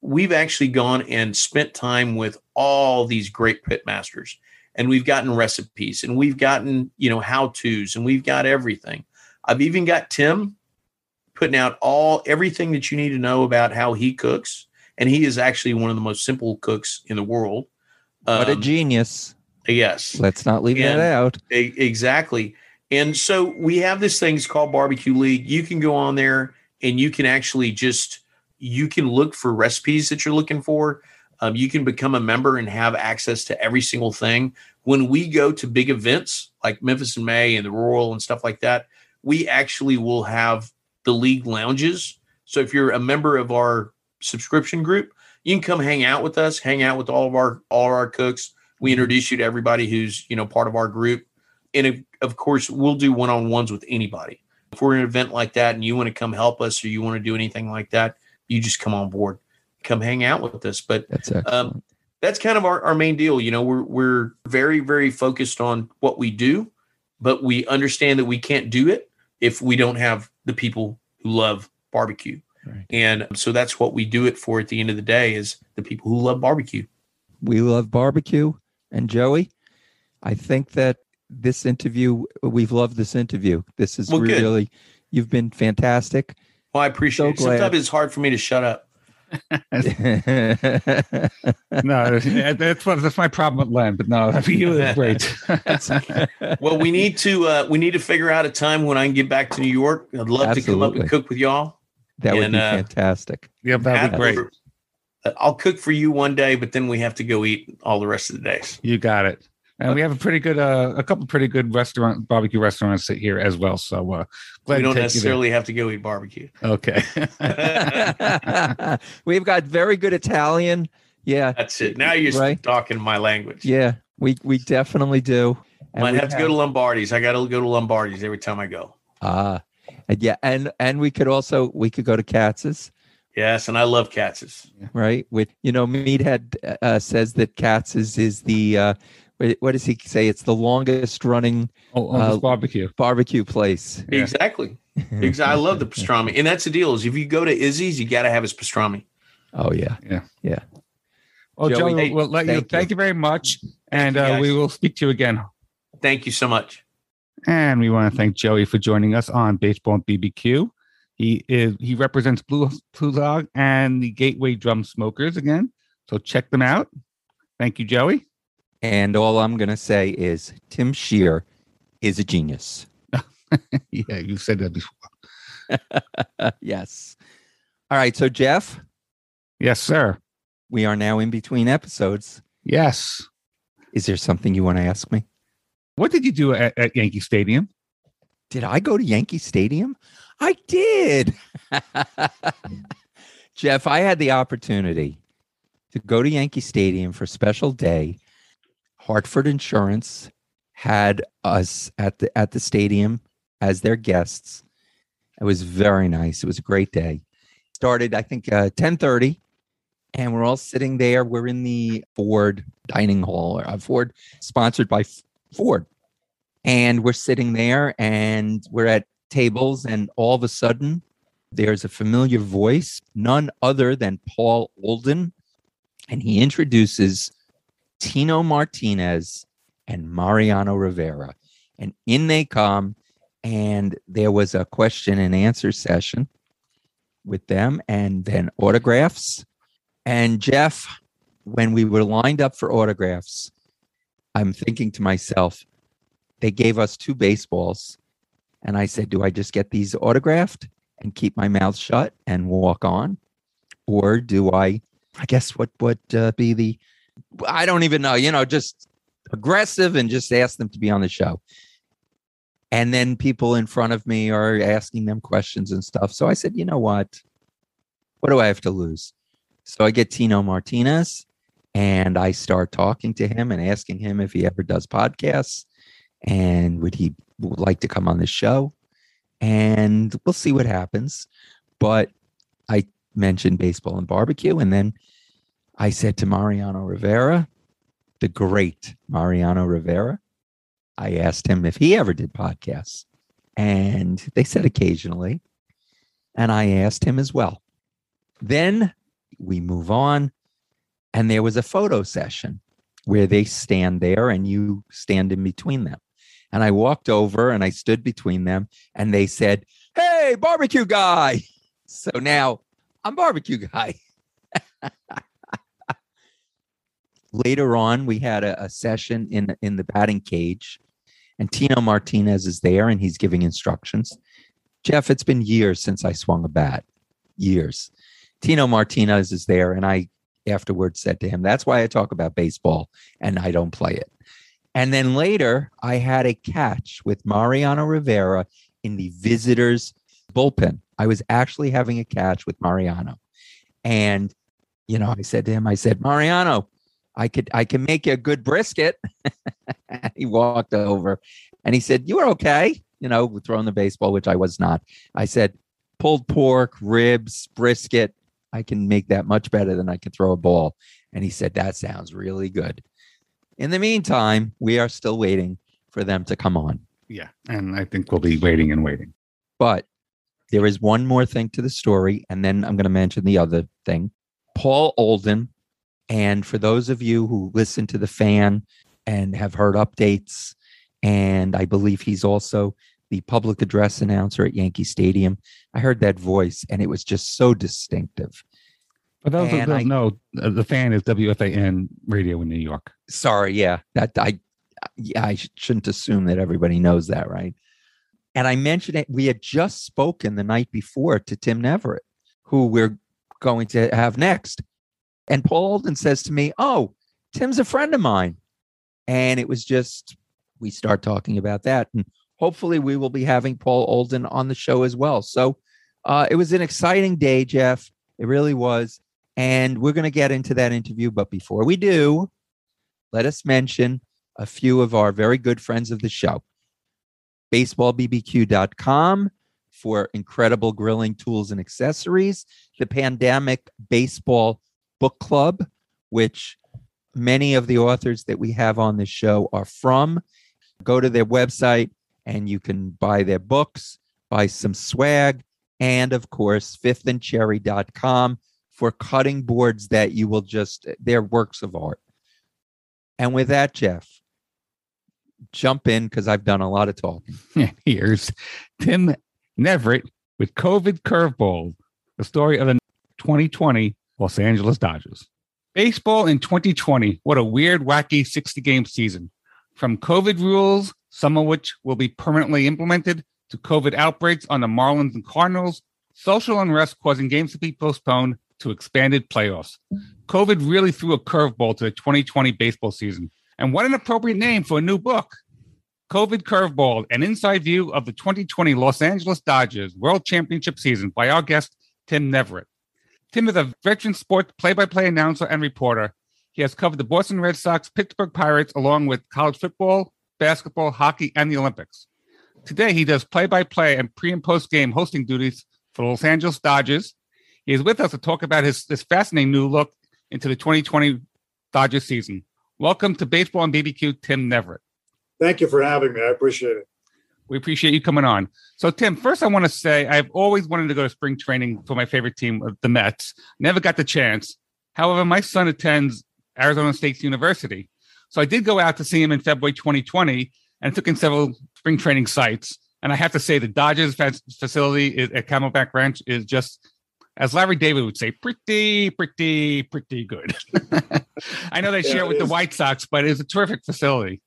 we've actually gone and spent time with all these great pit masters and we've gotten recipes and we've gotten, you know, how to's and we've got everything. I've even got Tim putting out all everything that you need to know about how he cooks. And he is actually one of the most simple cooks in the world. what a Um, genius. yes. Let's not leave and- that out. Exactly. And so we have this thing's called Barbecue League. You can go on there and you can actually just you can look for recipes that you're looking for. Um, you can become a member and have access to every single thing. When we go to big events like Memphis in May and the Royal and stuff like that, we actually will have the league lounges. So if you're a member of our subscription group, you can come hang out with us, hang out with all of our all of our cooks. We introduce you to everybody who's you know part of our group. And of, course we'll do one-on-ones with anybody. If we're in an event like that and you want to come help us or you want to do anything like that you just come on board. Come hang out with us. But That's um, that's kind of our, our main deal. You know we're we're very very focused on what we do but we understand that we can't do it if we don't have the people who love barbecue Right. and so that's what we do it for at the end of the day is the people who love barbecue we love barbecue. And Joey, I think that this interview, we've loved this interview. This is Well, good. really, you've been fantastic. well i appreciate it So glad. sometimes it's hard for me to shut up No, that's what that's my problem with Len. But no, I mean, you was great. Well, we need to uh, we need to figure out a time when I can get back to New York. I'd love to come up and cook with y'all. that would And, be uh, fantastic. yeah, that'd be great. Uh, I'll cook for you one day, but then we have to go eat all the rest of the days. You got it. And we have a pretty good, uh, a couple pretty good restaurant barbecue restaurants here as well. So uh, glad we don't take necessarily have to go eat barbecue. Okay. We've got very good Italian. Yeah. That's it. Now you're Right. talking my language. Yeah. We we definitely do. And Might we have to go to Lombardi's. I got to go to Lombardi's every time I go. Ah, and yeah, and and we could also we could go to Katz's, Yes, and I love Katz's. right? With you know, Meathead uh, says that Katz's is the uh, what what does he say? It's the longest running oh, Uh, barbecue. barbecue place. Yeah. Exactly. Exactly. I love the pastrami, and that's the deal. Is if you go to Izzy's, you got to have his pastrami. Oh yeah, yeah, yeah. Well, Joey, Joey, we'll, we'll let you. thank Thank you. you very much, and uh, we will speak to you again. Thank you so much. And we want to thank Joey for joining us on Baseball and BBQ. He is he represents Blue Blue Dog and the Gateway Drum Smokers again. So check them out. Thank you, Joey. And all I'm gonna say is Tim Scheer is a genius. Yeah, you said that before. yes. All right, so Jeff, Yes, sir. we are now in between episodes. Yes. Is there something you want to ask me? What did you do at, at Yankee Stadium? Did I go to Yankee Stadium? I did. Jeff, I had the opportunity to go to Yankee Stadium for a special day. Hartford Insurance had us at the at the stadium as their guests. It was very nice. It was a great day. Started, I think, uh, ten thirty, and we're all sitting there. We're in the Ford dining hall, or uh, Ford sponsored by Ford, and we're sitting there, and we're at tables, and all of a sudden, there's a familiar voice, none other than Paul Olden, and he introduces Tino Martinez and Mariano Rivera. And in they come, and there was a question and answer session with them, and then autographs. And Jeff, when we were lined up for autographs, I'm thinking to myself, they gave us two baseballs. And I said, Do I just get these autographed and keep my mouth shut and walk on? Or do I I guess what would uh, be the I don't even know, you know, just aggressive and just ask them to be on the show. And then people in front of me are asking them questions and stuff. So I said, you know what? What do I have to lose? So I get Tino Martinez and I start talking to him and asking him if he ever does podcasts and would he like to come on the show. And we'll see what happens. But I mentioned baseball and barbecue. And then I said to Mariano Rivera, the great Mariano Rivera, I asked him if he ever did podcasts. And they said occasionally. And I asked him as well. Then we move on. And there was a photo session where they stand there and you stand in between them. And I walked over and I stood between them and they said, Hey, barbecue guy. So now I'm barbecue guy. Later on, we had a, a, session in in the batting cage, and Tino Martinez is there and he's giving instructions. Jeff, it's been years since I swung a bat. Years. Tino Martinez is there, and I afterwards said to him, That's why I talk about baseball and I don't play it. And then later, I had a catch with Mariano Rivera in the visitors bullpen. I was actually having a catch with Mariano. And, you know, I said to him, I said, Mariano, I could I can make you a good brisket. he walked over and he said, You were okay, you know, throwing the baseball, which I was not. I said, pulled pork, ribs, brisket. I can make that much better than I can throw a ball. And he said, That sounds really good. In the meantime, we are still waiting for them to come on. Yeah. And I think we'll be waiting and waiting. But there is one more thing to the story, and then I'm going to mention the other thing. Paul Olden, and for those of you who listen to the fan and have heard updates, and I believe he's also the public address announcer at Yankee Stadium. I heard that voice, and it was just so distinctive. For those who don't I, know, uh, the fan is WFAN radio in New York. Sorry, yeah, that I, yeah, I shouldn't assume that everybody knows that, right? And I mentioned it. We had just spoken the night before to Tim Neverett, who we're going to have next. And Paul Olden says to me, "Oh, Tim's a friend of mine," and it was just we start talking about that, and hopefully we will be having Paul Olden on the show as well. So uh, it was an exciting day, Jeff. It really was. And we're going to get into that interview. But before we do, let us mention a few of our very good friends of the show baseballbbq.com for incredible grilling tools and accessories, the Pandemic Baseball Book Club, which many of the authors that we have on this show are from. Go to their website and you can buy their books, buy some swag, and of course, fifthandcherry.com for cutting boards that you will just, they're works of art. And with that, Jeff, jump in because I've done a lot of talking. Here's Tim Neverett with COVID Curveball, the story of the 2020 Los Angeles Dodgers. Baseball in 2020. What a weird, wacky 60 game season. From COVID rules, some of which will be permanently implemented, to COVID outbreaks on the Marlins and Cardinals, social unrest causing games to be postponed, to expanded playoffs. COVID really threw a curveball to the 2020 baseball season. And what an appropriate name for a new book. COVID Curveball, an inside view of the 2020 Los Angeles Dodgers World Championship season by our guest, Tim Neverett. Tim is a veteran sports play by play announcer and reporter. He has covered the Boston Red Sox, Pittsburgh Pirates, along with college football, basketball, hockey, and the Olympics. Today, he does play by play and pre and post game hosting duties for the Los Angeles Dodgers. He is with us to talk about his this fascinating new look into the 2020 Dodgers season. Welcome to Baseball and BBQ, Tim Neverett. Thank you for having me. I appreciate it. We appreciate you coming on. So, Tim, first I want to say I've always wanted to go to spring training for my favorite team, the Mets. Never got the chance. However, my son attends Arizona State University. So I did go out to see him in February 2020 and took in several spring training sites. And I have to say, the Dodgers facility at Camelback Ranch is just as Larry David would say, pretty, pretty, pretty good. I know they yeah, share it with is. the White Sox, but it's a terrific facility.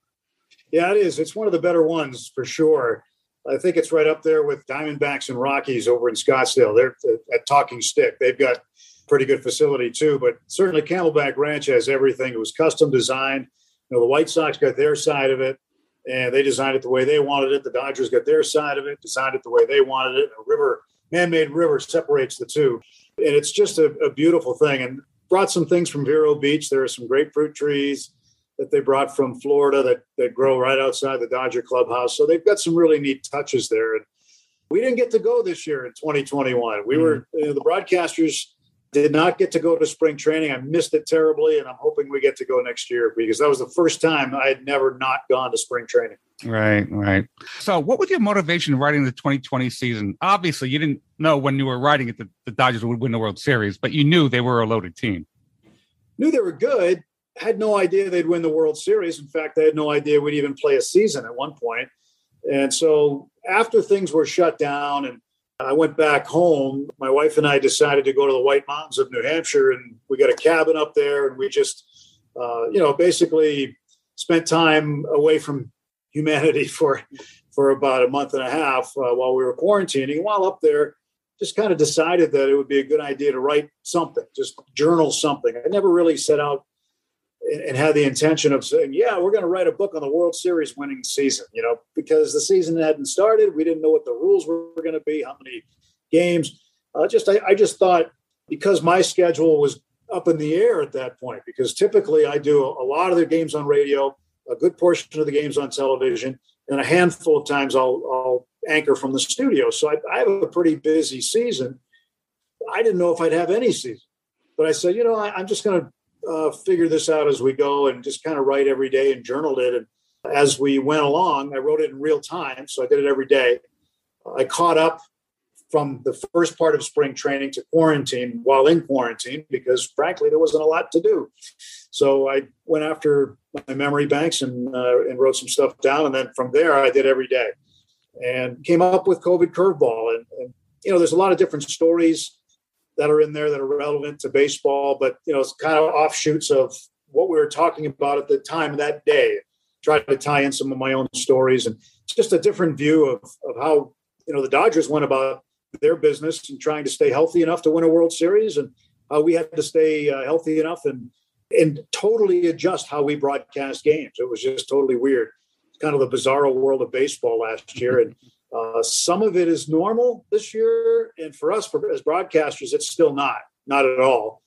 Yeah, it is. It's one of the better ones for sure. I think it's right up there with Diamondbacks and Rockies over in Scottsdale. They're uh, at Talking Stick. They've got pretty good facility too, but certainly Camelback Ranch has everything. It was custom designed. You know, the White Sox got their side of it, and they designed it the way they wanted it. The Dodgers got their side of it, designed it the way they wanted it. A river, man-made river, separates the two, and it's just a, a beautiful thing. And brought some things from Vero Beach. There are some grapefruit trees that they brought from Florida that, that grow right outside the Dodger clubhouse. So they've got some really neat touches there. And we didn't get to go this year in 2021. We were mm-hmm. you know, the broadcasters did not get to go to spring training. I missed it terribly, and I'm hoping we get to go next year because that was the first time I had never not gone to spring training. Right, right. So, what was your motivation writing the 2020 season? Obviously, you didn't know when you were writing it that the Dodgers would win the World Series, but you knew they were a loaded team. Knew they were good. Had no idea they'd win the World Series. In fact, I had no idea we'd even play a season at one point. And so, after things were shut down and I went back home. My wife and I decided to go to the White Mountains of New Hampshire, and we got a cabin up there, and we just, uh, you know, basically spent time away from humanity for for about a month and a half uh, while we were quarantining. While up there, just kind of decided that it would be a good idea to write something, just journal something. I never really set out and, had the intention of saying, "Yeah, we're going to write a book on the World Series winning season," you know, because the season hadn't started. We didn't know what the rules were going to be, how many games. Uh, just I, I just thought because my schedule was up in the air at that point, because typically I do a lot of the games on radio, a good portion of the games on television, and a handful of times I'll, I'll anchor from the studio. So I, I, have a pretty busy season. I didn't know if I'd have any season, but I said, you know, I, am just going to uh, figure this out as we go and just kind of write every day and journaled it. And as we went along, I wrote it in real time. So I did it every day. I caught up from the first part of spring training to quarantine while in quarantine because frankly there wasn't a lot to do so i went after my memory banks and uh, and wrote some stuff down and then from there i did every day and came up with covid curveball and, and you know there's a lot of different stories that are in there that are relevant to baseball, but you know, it's kind of offshoots of what we were talking about at the time that day. Try to tie in some of my own stories and just a different view of, of how you know the Dodgers went about their business and trying to stay healthy enough to win a World Series, and how we had to stay uh, healthy enough and and totally adjust how we broadcast games. It was just totally weird. It's kind of the bizarro world of baseball last year, and uh, some of it is normal this year, and for us, for, as broadcasters, it's still not, not at all.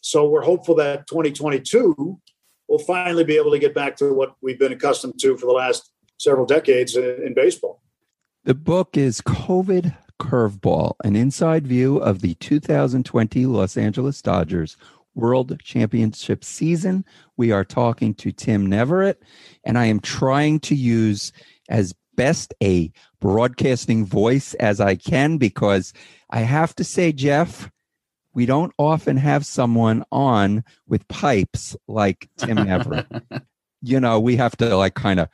So we're hopeful that 2022 will finally be able to get back to what we've been accustomed to for the last several decades in, in baseball. The book is COVID Curveball, an inside view of the 2020 Los Angeles Dodgers World Championship season. We are talking to Tim Neverett, and I am trying to use as best a broadcasting voice as I can because I have to say, Jeff, we don't often have someone on with pipes like Tim Neverett. you know, we have to like kind of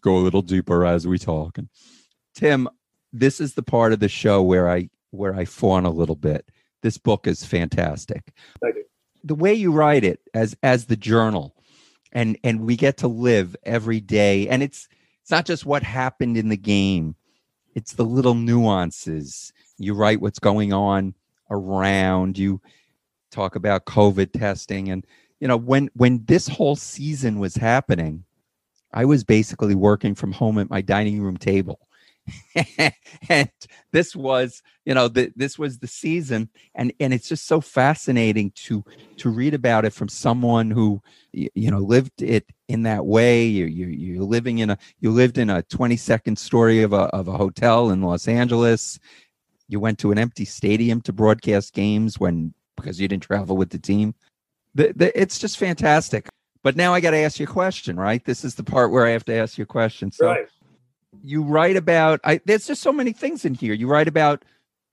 go a little deeper as we talk. And Tim, this is the part of the show where I where I fawn a little bit. This book is fantastic. The way you write it as as the journal and and we get to live every day and it's it's not just what happened in the game. It's the little nuances. You write what's going on around you. Talk about covid testing and you know when when this whole season was happening i was basically working from home at my dining room table and this was you know the, this was the season and and it's just so fascinating to to read about it from someone who you know lived it in that way. You you you're living in a you lived in a 20 second story of a of a hotel in Los Angeles. You went to an empty stadium to broadcast games when because you didn't travel with the team. The, the, it's just fantastic. But now I got to ask you a question, right? This is the part where I have to ask you a question. So, right you write about I, there's just so many things in here. You write about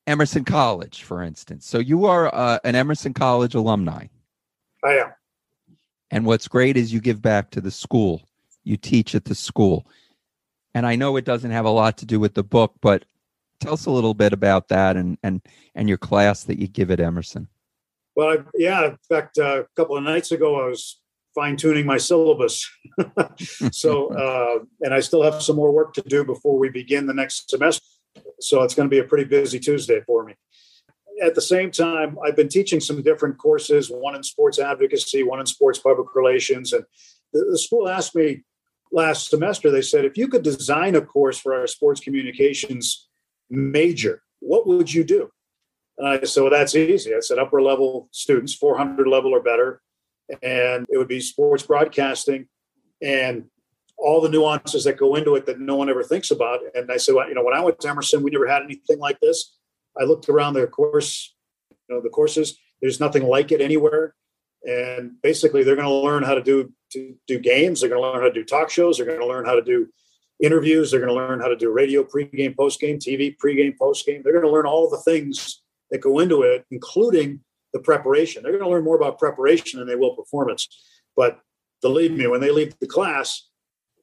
emerson college for instance. So you are uh, an emerson college alumni. I am. And what's great is you give back to the school. You teach at the school. And i know it doesn't have a lot to do with the book but tell us a little bit about that and and and your class that you give at emerson. Well I, yeah in fact uh, a couple of nights ago i was fine tuning my syllabus. so, uh, and I still have some more work to do before we begin the next semester. So it's going to be a pretty busy Tuesday for me. At the same time, I've been teaching some different courses, one in sports advocacy, one in sports public relations. And the, the school asked me last semester, they said, if you could design a course for our sports communications major, what would you do? And I said, well, that's easy. I said, upper level students, 400 level or better, and it would be sports broadcasting and all the nuances that go into it that no one ever thinks about. And I said, well, you know, when I went to Emerson, we never had anything like this. I looked around the course, you know, the courses. There's nothing like it anywhere. And basically, they're going to learn how to do to do games. They're going to learn how to do talk shows. They're going to learn how to do interviews. They're going to learn how to do radio pregame, postgame, TV pregame, postgame. They're going to learn all the things that go into it, including the preparation. They're going to learn more about preparation than they will performance. But believe me, when they leave the class,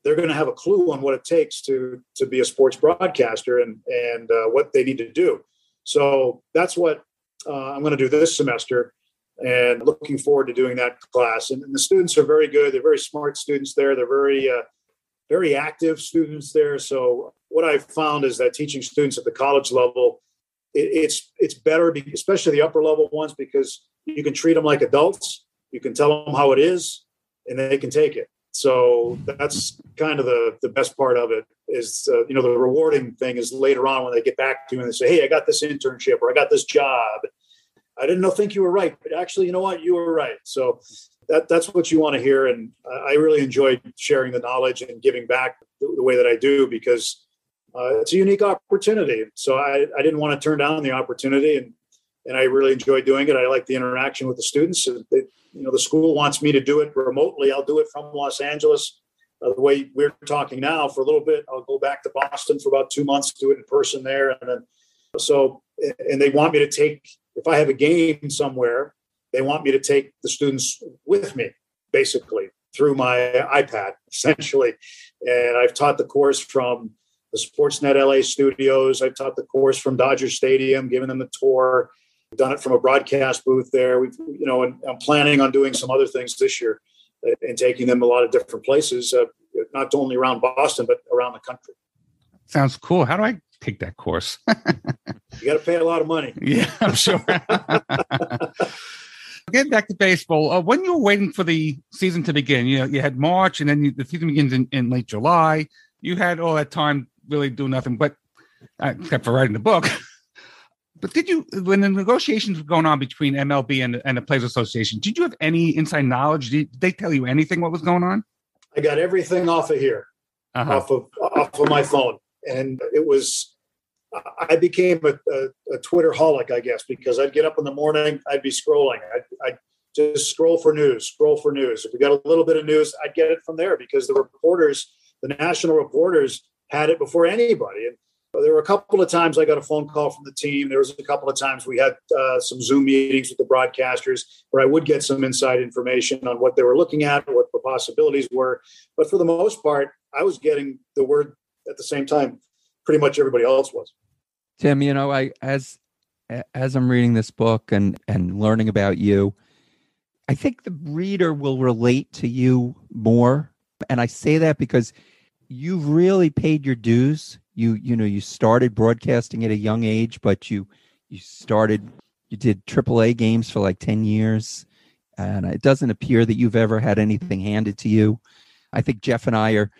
they're going to have a clue on what it takes to to be a sports broadcaster and and uh, what they need to do. So that's what uh, I'm going to do this semester, and looking forward to doing that class. And, and, the students are very good. They're very smart students there. They're very uh, very active students there. So what I've found is that teaching students at the college level it, it's it's better, especially the upper level ones, because you can treat them like adults. You can tell them how it is, and they can take it. So that's kind of the the best part of it. Is uh, you know the rewarding thing is later on when they get back to you and they say, "Hey, I got this internship or I got this job." I didn't know think you were right, but actually, you know what, you were right. So that that's what you want to hear, and I really enjoyed sharing the knowledge and giving back the way that I do because uh, it's a unique opportunity. So I, I didn't want to turn down the opportunity, and and I really enjoy doing it. I like the interaction with the students. They, you know, the school wants me to do it remotely. I'll do it from Los Angeles. Uh, the way we're talking now, for a little bit, I'll go back to Boston for about two months, do it in person there, and then so and they want me to take if I have a game somewhere, they want me to take the students with me, basically through my iPad, essentially. And I've taught the course from the Sportsnet LA studios. I've taught the course from Dodger Stadium, given them a tour. We've done it from a broadcast booth there. We've, you know, and I'm planning on doing some other things this year uh, and taking them a lot of different places, uh, not only around Boston, but around the country. Sounds cool. How do I take that course? you got to pay a lot of money. Yeah, I'm sure. Getting back to baseball, uh, when you were waiting for the season to begin, you know, you had March and then you, the season begins in, in late July. You had all that time really do nothing but uh, except for writing the book. but did you, when the negotiations were going on between MLB and, and the Players Association, did you have any inside knowledge? Did they tell you anything what was going on? I got everything off of here, uh-huh. off of off of my phone, and it was. I became a, a, a, Twitter holic, I guess, because I'd get up in the morning, I'd be scrolling, I'd, I'd just scroll for news, scroll for news. If we got a little bit of news, I'd get it from there because the reporters, the national reporters, had it before anybody. And there were a couple of times I got a phone call from the team. There was a couple of times we had uh, some Zoom meetings with the broadcasters where I would get some inside information on what they were looking at, what the possibilities were. But for the most part, I was getting the word at the same time pretty much everybody else was. Tim, you know, I as as I'm reading this book and and learning about you, I think the reader will relate to you more. And I say that because you've really paid your dues. You you know you started broadcasting at a young age, but you you started you did AAA games for like ten years, and it doesn't appear that you've ever had anything handed to you. I think Jeff and I are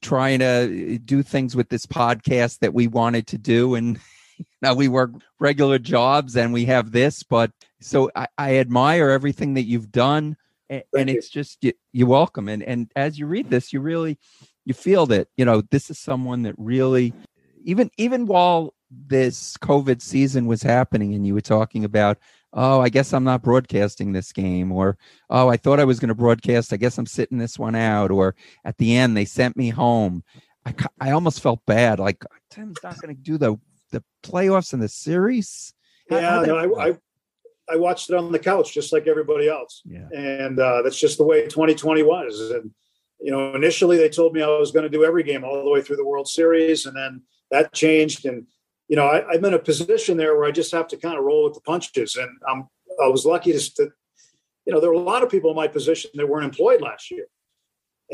trying to uh, do things with this podcast that we wanted to do, and now we work regular jobs and we have this. But so I, I admire everything that you've done, and, and it's just you, you're welcome. And and as you read this, you really you feel that you know this is someone that really even even while this covid season was happening and you were talking about oh i guess i'm not broadcasting this game or oh i thought i was going to broadcast i guess i'm sitting this one out or at the end they sent me home i, I almost felt bad like tim's not going to do the the playoffs in the series yeah no, I, I I watched it on the couch just like everybody else. Yeah. And uh, that's just the way 2020 was. And you know, initially they told me I was going to do every game all the way through the World Series, and then that changed. And you know, I, am in a position there where I just have to kind of roll with the punches. And I'm I was lucky to, to you know, there were a lot of people in my position that weren't employed last year.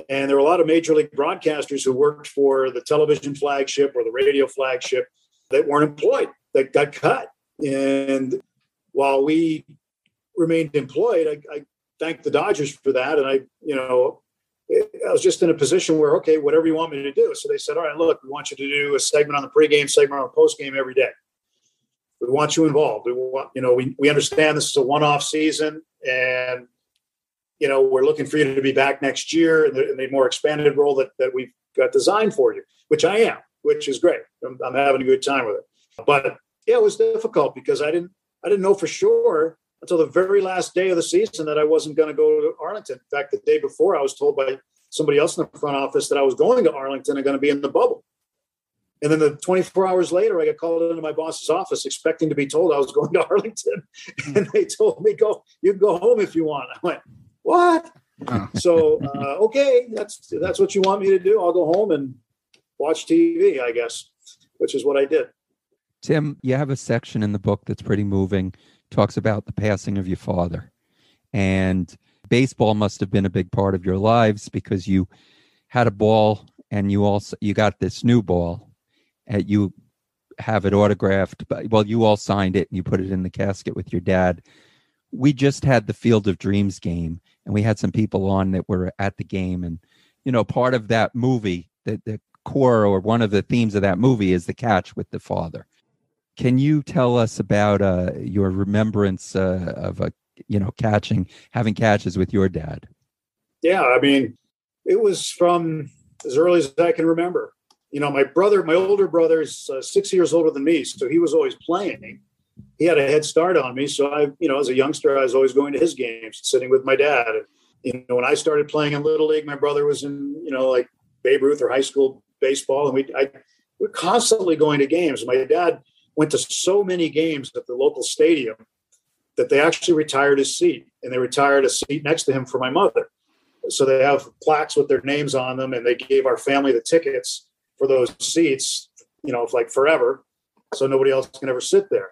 And there were a lot of major league broadcasters who worked for the television flagship or the radio flagship that weren't employed, that got cut. And while we remained employed, I, I thank the Dodgers for that. And I, you know, I was just in a position where, okay, whatever you want me to do. So they said, all right, look, we want you to do a segment on the pregame, segment on the postgame every day. We want you involved. We want, you know, we, we understand this is a one-off season and, you know, we're looking for you to be back next year in the, in the more expanded role that, that we've got designed for you, which I am, which is great. I'm, I'm having a good time with it. But yeah, it was difficult because I didn't, I didn't know for sure until the very last day of the season that I wasn't going to go to Arlington. In fact, the day before, I was told by somebody else in the front office that I was going to Arlington and going to be in the bubble. And then the 24 hours later, I got called into my boss's office expecting to be told I was going to Arlington. And they told me, go, you can go home if you want. I went, what? Oh. So, uh, okay, that's, that's what you want me to do. I'll go home and watch TV, I guess, which is what I did. Tim, you have a section in the book that's pretty moving, talks about the passing of your father. And baseball must have been a big part of your lives because you had a ball and you also you got this new ball. And you have it autographed but well you all signed it and you put it in the casket with your dad. We just had the field of dreams game and we had some people on that were at the game. And you know part of that movie the, the core or one of the themes of that movie is the catch with the father can you tell us about uh, your remembrance uh, of a you know catching having catches with your dad Yeah, I mean, it was from as early as I can remember. You know, my brother, my older brother is uh, six years older than me, so he was always playing. He had a head start on me, so I, you know, as a youngster, I was always going to his games, sitting with my dad. And, you know, when I started playing in little league, my brother was in, you know, like Babe Ruth or high school baseball, and we, I, we're constantly going to games. My dad went to so many games at the local stadium that they actually retired his seat, and they retired a seat next to him for my mother. So they have plaques with their names on them and they gave our family the tickets for those seats you know like forever so nobody else can ever sit there.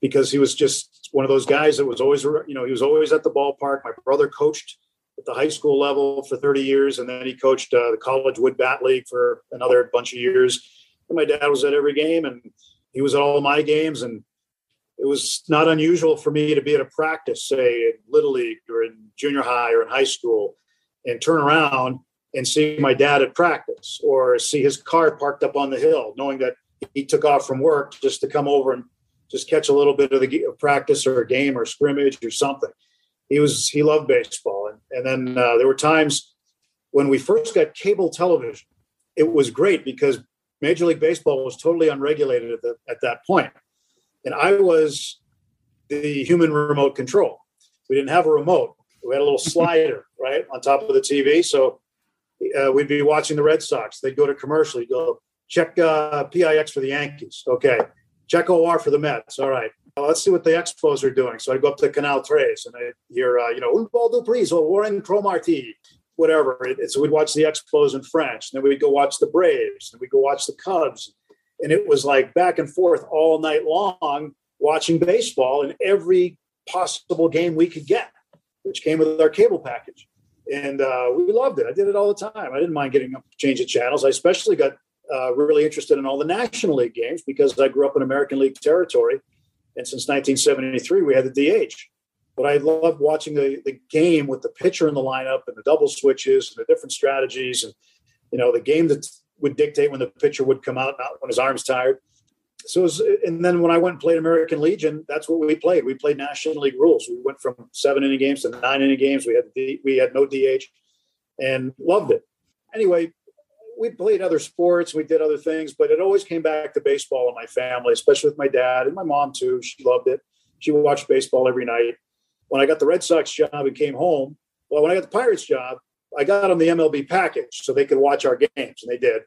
Because he was just one of those guys that was always you know he was always at the ballpark. My brother coached at the high school level for 30 years and then he coached uh, the college wood bat league for another bunch of years. And my dad was at every game and he was at all my games and it was not unusual for me to be at a practice say in little league or in junior high or in high school and turn around and see my dad at practice or see his car parked up on the hill, knowing that he took off from work just to come over and just catch a little bit of the practice or a game or scrimmage or something. He was he loved baseball, and and then uh, there were times when we first got cable television. It was great because Major League Baseball was totally unregulated at, the, at that point, and I was the human remote control. We didn't have a remote. We had a little slider right on top of the TV. So uh, we'd be watching the Red Sox. They'd go to commercial. You'd go check uh, PIX for the Yankees. Okay, check OR for the Mets. All right. Well, let's see what the Expos are doing. So I'd go up to Canal Tres and I'd hear, uh, you know, Un ball Dupris or Warren Cromartie, whatever. It, it- so we'd watch the Expos in French. And then we'd go watch the Braves and we'd go watch the Cubs. And it was like back and forth all night long watching baseball in every possible game we could get, which came with our cable package. And uh, we loved it. I did it all the time. I didn't mind getting up, changing channels. I especially got uh, really interested in all the National League games because I grew up in American League territory. And since 1973, we had the DH. But I loved watching the, the game with the pitcher in the lineup and the double switches and the different strategies and, you know, the game that would dictate when the pitcher would come out, not when his arm's tired. So, was, and then when I went and played American Legion, that's what we played. We played National League rules. We went from seven inning games to nine inning games. We had we had no DH, and loved it. Anyway, we played other sports. We did other things, but it always came back to baseball in my family, especially with my dad and my mom too. She loved it. She watched baseball every night. When I got the Red Sox job and came home, well, when I got the Pirates job, I got them the MLB package so they could watch our games, and they did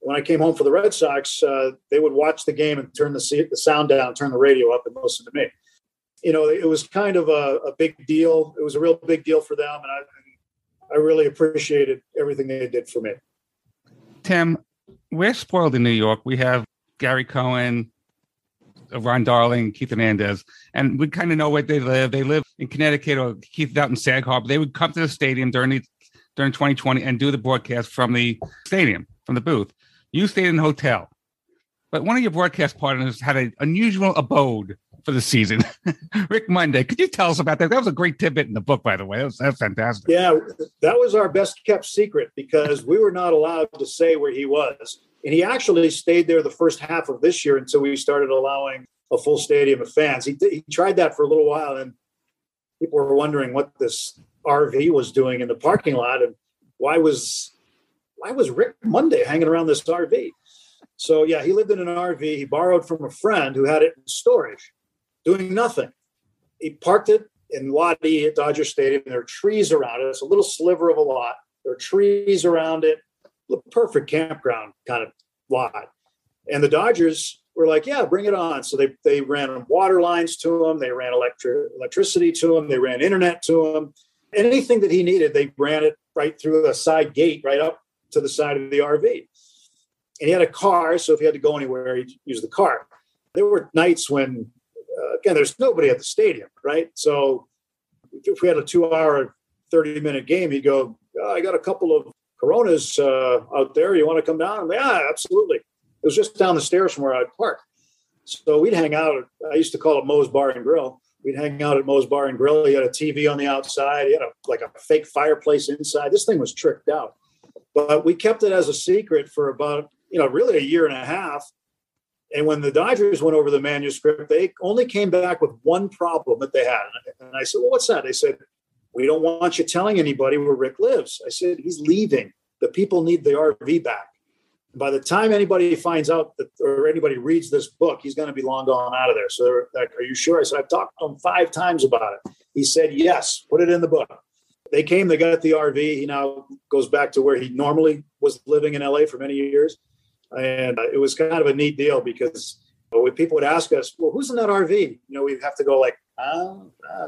when I came home for the Red Sox, uh, they would watch the game and turn the, the sound down, turn the radio up, and listen to me. You know, it was kind of a, a big deal. It was a real big deal for them, and I, I really appreciated everything they did for me. Tim, we're spoiled in New York. We have Gary Cohen, Uh, Ron Darling, Keith Hernandez, and we kind of know where they live. They live in Connecticut or Keith out in Sag Harbor. They would come to the stadium during the, during 2020 and do the broadcast from the stadium, from the booth. You stayed in the hotel, but one of your broadcast partners had an unusual abode for the season. Rick Monday, could you tell us about that? That was a great tidbit in the book, by the way. That was, that was fantastic. Yeah, that was our best kept secret because we were not allowed to say where he was. And he actually stayed there the first half of this year until we started allowing a full stadium of fans. He, he tried that for a little while, and people were wondering what this RV was doing in the parking lot and why was why was Rick Monday hanging around this RV? So yeah, he lived in an RV. He borrowed from a friend who had it in storage, doing nothing. He parked it in Lot at Dodger Stadium. There are trees around it. It's a little sliver of a lot. There are trees around it the perfect campground kind of lot. And the Dodgers were like, yeah, bring it on. So they, they ran water lines to him. They ran electric, electricity to him. They ran internet to him. Anything that he needed, they ran it right through a side gate, right up to the side of the RV. And he had a car. So if he had to go anywhere, he'd use the car. There were nights when, uh, again, there's nobody at the stadium, right? So if we had a two hour, 30 minute game, he'd go, oh, I got a couple of Corona's uh, out there. You want to come down? yeah, absolutely. It was just down the stairs from where I'd park. So we'd hang out. I used to call it Moe's Bar and Grill. We'd hang out at Moe's Bar and Grill. He had a TV on the outside. He had a, like a fake fireplace inside. This thing was tricked out. But we kept it as a secret for about, you know, really a year and a half. And when the Dodgers went over the manuscript, they only came back with one problem that they had. And I said, Well, what's that? They said, we don't want you telling anybody where Rick lives. I said, he's leaving. The people need the RV back. By the time anybody finds out that, or anybody reads this book, he's going to be long gone out of there. So they're like, are you sure? I said, I've talked to him five times about it. He said, yes, put it in the book. They came, they got the RV. He now goes back to where he normally was living in LA for many years. And it was kind of a neat deal because people would ask us, well, who's in that RV? You know, we'd have to go like, uh,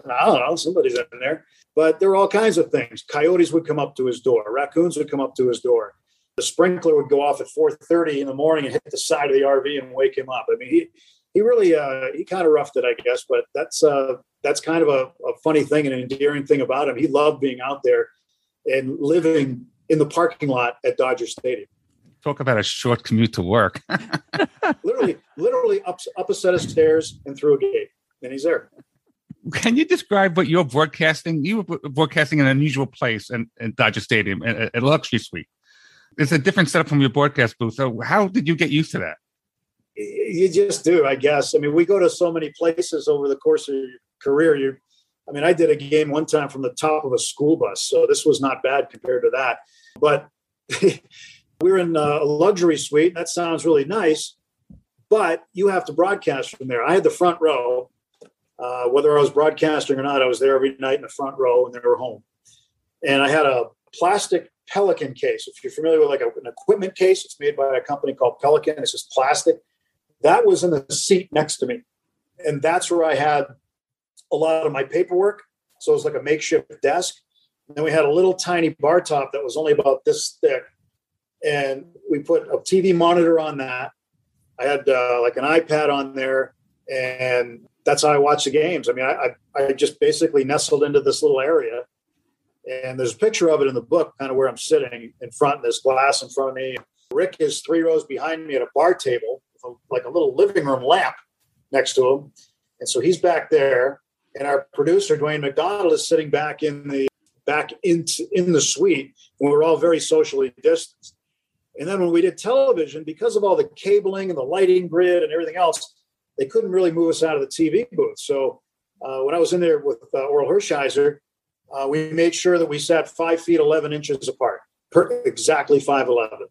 I don't know, somebody's in there. But there were all kinds of things. Coyotes would come up to his door. Raccoons would come up to his door. The sprinkler would go off at 4:30 in the morning and hit the side of the RV and wake him up. I mean, he he really uh, he kind of roughed it, I guess. But that's uh, that's kind of a, a funny thing and an endearing thing about him. He loved being out there and living in the parking lot at Dodger Stadium. Talk about a short commute to work. literally, literally up up a set of stairs and through a gate, and he's there. Can you describe what you're broadcasting? You were broadcasting in an unusual place in, in Dodger Stadium, a, a luxury suite. It's a different setup from your broadcast booth. So, how did you get used to that? You just do, I guess. I mean, we go to so many places over the course of your career. You, I mean, I did a game one time from the top of a school bus, so this was not bad compared to that. But we're in a luxury suite. That sounds really nice, but you have to broadcast from there. I had the front row, uh, whether I was broadcasting or not, I was there every night in the front row and they were home. And I had a plastic Pelican case. If you're familiar with like a, an equipment case, it's made by a company called Pelican. It's just plastic. That was in the seat next to me. And that's where I had a lot of my paperwork. So it was like a makeshift desk. And then we had a little tiny bar top that was only about this thick. And we put a TV monitor on that. I had uh, like an iPad on there and that's how I watch the games. I mean, I, I, I just basically nestled into this little area, and there's a picture of it in the book, kind of where I'm sitting in front of this glass in front of me. Rick is three rows behind me at a bar table, with a, like a little living room lamp next to him, and so he's back there. And our producer Dwayne McDonald is sitting back in the back in in the suite, and we're all very socially distanced. And then when we did television, because of all the cabling and the lighting grid and everything else, they couldn't really move us out of the TV booth. So uh, when I was in there with uh, Orel Hershiser, uh, we made sure that we sat five feet eleven inches apart, per, exactly five eleven.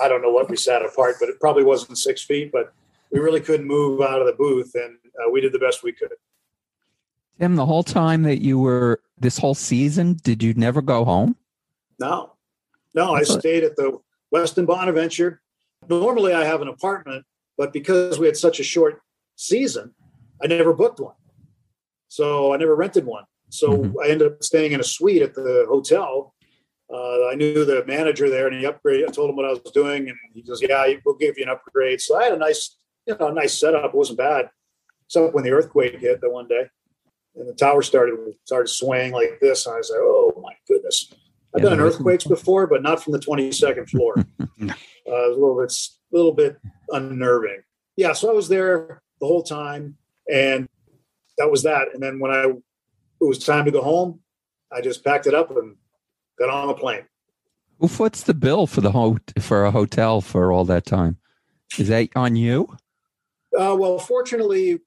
I don't know what we sat apart, but it probably wasn't six feet. But we really couldn't move out of the booth, and uh, we did the best we could. Tim, the whole time that you were this whole season, did you never go home? No, no, I stayed at the Westin Bonaventure. Normally, I have an apartment, but because we had such a short season, I never booked one. So I never rented one. So mm-hmm. I ended up staying in a suite at the hotel. Uh, I knew the manager there, and he upgraded. I told him what I was doing, and he goes, "Yeah, we'll give you an upgrade." So I had a nice, you know, a nice setup. It wasn't bad. Except when the earthquake hit the one day, and the tower started started swaying like this, and I was like, "Oh my goodness!" I've Yeah, done earthquakes before, but not from the twenty second floor. uh, it was a little bit, little bit unnerving. Yeah, so I was there the whole time, and that was that. And then when I it was time to go home, I just packed it up and got on the plane. Who foots the bill for the ho- for a hotel for all that time? Is that on you? Uh, well, fortunately,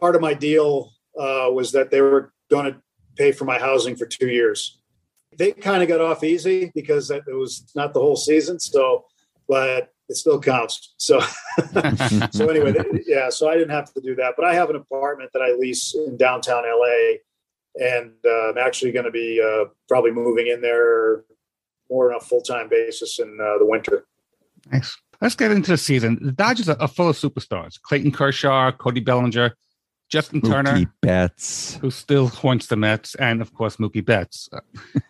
part of my deal uh, was that they were going to pay for my housing for two years. They kind of got off easy because that- it was not the whole season. So, but it still counts. So, so anyway, yeah. So I didn't have to do that, but I have an apartment that I lease in downtown LA, and uh, I'm actually going to be uh, probably moving in there more on a full time basis in uh, the winter. Nice. Let's get into the season. The Dodgers are, are full of superstars: Clayton Kershaw, Cody Bellinger, Justin Turner, Mookie Betts. who still haunts the Mets, and of course Mookie Betts. Uh,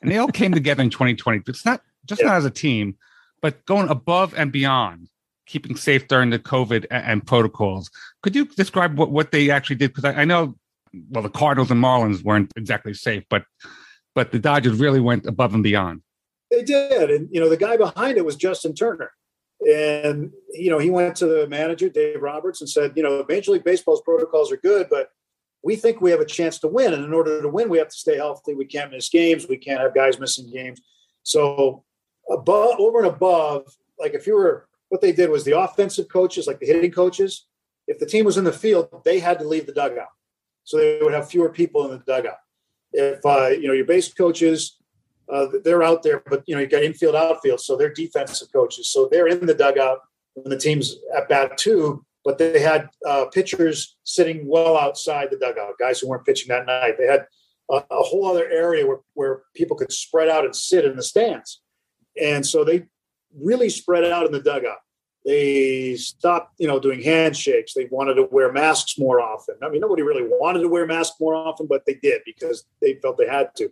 and they all came together in 2020. It's not just Yeah. not as a team, but going above and beyond, keeping safe during the COVID and, protocols. Could you describe what, what they actually did? Because I, I know, well, the Cardinals and Marlins weren't exactly safe, but but the Dodgers really went above and beyond. They did, and you know the guy behind it was Justin Turner, and you know he went to the manager Dave Roberts and said, you know, Major League Baseball's protocols are good, but we think we have a chance to win, and in order to win, we have to stay healthy. We can't miss games. We can't have guys missing games. So above, over and above, like if you were, what they did was the offensive coaches, like the hitting coaches, if the team was in the field, they had to leave the dugout, so they would have fewer people in the dugout. If uh, you know your base coaches uh, they're out there, but you know, you got infield, outfield, so they're defensive coaches. So they're in the dugout when the team's at bat too. But they had uh, pitchers sitting well outside the dugout, guys who weren't pitching that night. They had a, a whole other area where, where people could spread out and sit in the stands, and so they really spread out in the dugout. They stopped, you know, doing handshakes. They wanted to wear masks more often. I mean, nobody really wanted to wear masks more often, but they did because they felt they had to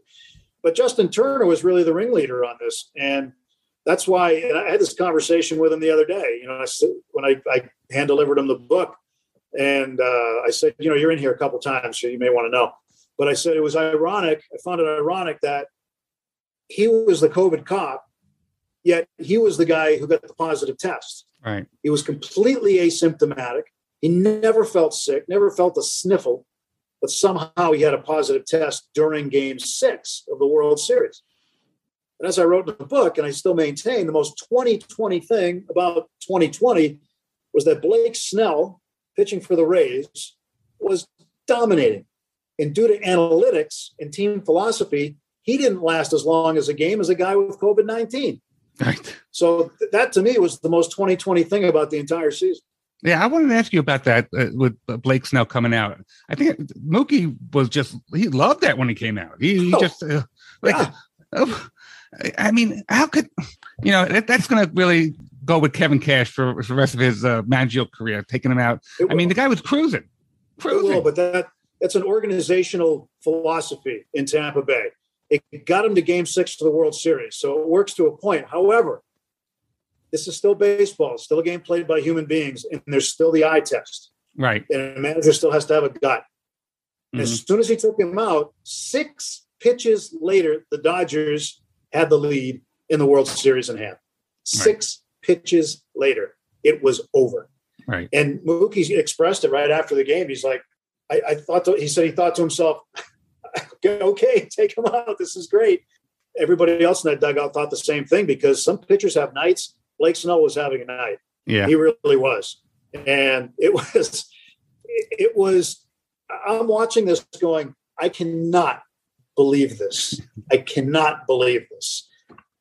but Justin Turner was really the ringleader on this, and that's why. And I had this conversation with him the other day. You know, I when I, I hand delivered him the book, and uh, I said, you know, you're in here a couple times, so you may want to know. But I said it was ironic. I found it ironic that he was the COVID cop, yet he was the guy who got the positive test. Right. He was completely asymptomatic. He never felt sick, never felt a sniffle, but somehow he had a positive test during game six of the World Series. And as I wrote in the book, and I still maintain, the most 2020 thing about 2020 was that Blake Snell, pitching for the Rays, was dominating. And due to analytics and team philosophy, he didn't last as long as a game as a guy with COVID 19. Right. So that to me was the most 2020 thing about the entire season. Yeah, I wanted to ask you about that uh, with Blake Snell coming out. I think Mookie was just he loved that when he came out. He, he Oh, just uh, like, yeah. oh, I mean, how could you know that, that's going to really go with Kevin Cash for, for the rest of his uh, managerial career, taking him out. I mean, the guy was cruising, cruising. will, but that that's an organizational philosophy in Tampa Bay. It got him to Game Six of the World Series, so it works to a point. However, this is still baseball. Still a game played by human beings, and there's still the eye test. right. And a manager still has to have a gut. Mhm. As soon as he took him out, six pitches later, the Dodgers had the lead in the World Series in hand. Six pitches later, it was over. Right. And Mookie expressed it right after the game. He's like, I, I thought, to, he said he thought to himself, okay, take him out. This is great. Everybody else in that dugout thought the same thing because some pitchers have nights. Blake Snell was having a night. Yeah. He really was. And it was, it was, I'm watching this going, I cannot believe this. I cannot believe this.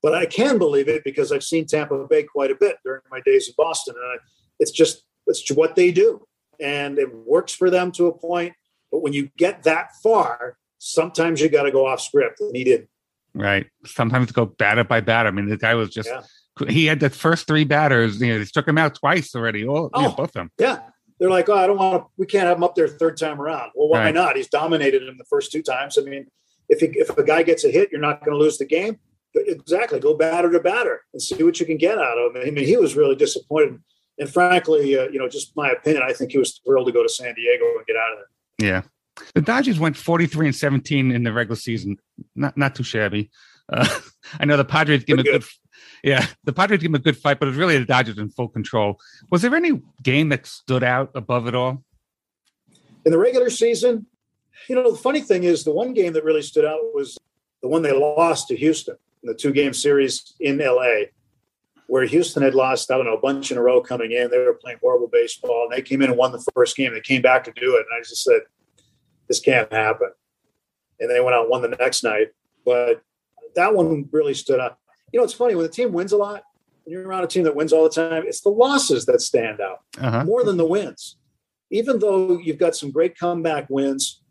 But I can believe it because I've seen Tampa Bay quite a bit during my days in Boston. And I, it's just, it's what they do. And it works for them to a point. But when you get that far, sometimes you got to go off script. And he did. Right. Sometimes go batter by batter. I mean, the guy was just Yeah. he had the first three batters. You know, they struck him out twice already. All you know, Oh. both of them. Yeah. They're like, oh, I don't want to, we can't have him up there third time around. Well, why Right. not? He's dominated him the first two times. I mean, if, he, if a guy gets a hit, you're not going to lose the game. Exactly. Go batter to batter and see what you can get out of him. I mean, he was really disappointed. And frankly, uh, you know, just my opinion, I think he was thrilled to go to San Diego and get out of there. Yeah. The Dodgers went 43 and 17 in the regular season. Not not too shabby. Uh, I know the Padres gave him a Pretty good. Yeah, the Padres gave him a good fight, but it was really the Dodgers in full control. Was there any game that stood out above it all? In the regular season, you know, the funny thing is the one game that really stood out was the one they lost to Houston in the two game series in LA, where Houston had lost, I don't know, a bunch in a row coming in. They were playing horrible baseball and they came in and won the first game. They came back to do it. And I just said, this can't happen. And they went out and won the next night. But that one really stood out. You know, it's funny when the team wins a lot, when you're around a team that wins all the time, it's the losses that stand out Uh-huh. more than the wins. Even though you've got some great comeback wins,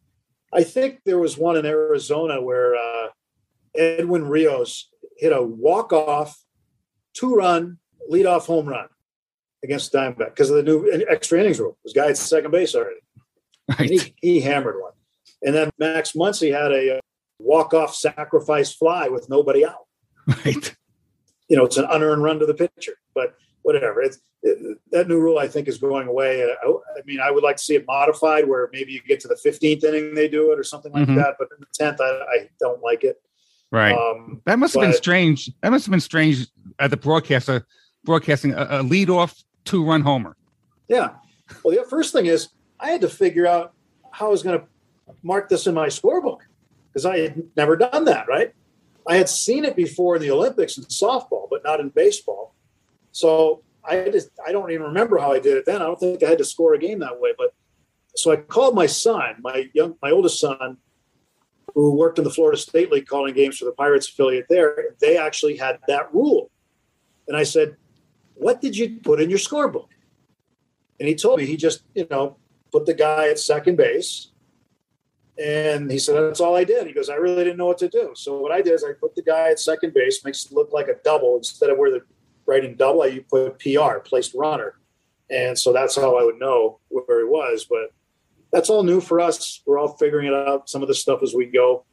I think there was one in Arizona where uh, Edwin Rios hit a walk-off, two-run lead-off home run against Diamondback because of the new extra innings rule. This guy at second base already. Right. he, he hammered one. And then Max Muncy had a uh, walk-off sacrifice fly with nobody out Right. you know, it's an unearned run to the pitcher. But whatever, it's it, that new rule I think is going away. Uh, I, I mean, I would like to see it modified where maybe you get to the 15th inning they do it or something like Mhm. that. But in the 10th, I, I don't like it. Right. Um, that must have been strange. That must have been strange at the broadcaster broadcasting a, a lead off two run homer. yeah. Well, the first thing is I had to figure out how I was going to mark this in my scorebook because I had never done that. Right. I had seen it before in the Olympics in softball, but not in baseball. So I just I don't even remember how I did it then. I don't think I had to score a game that way. But so I called my son, my young, my oldest son, who worked in the Florida State League calling games for the Pirates affiliate there. They actually had that rule, and I said, "What did you put in your scorebook?" And he told me he just you know put the guy at second base. And he said, that's all I did. He goes, I really didn't know what to do. So what I did is I put the guy at second base, makes it look like a double instead of where the writing double, I put PR, placed runner. And so that's how I would know where he was. But that's all new for us. We're all figuring it out, some of the stuff as we go.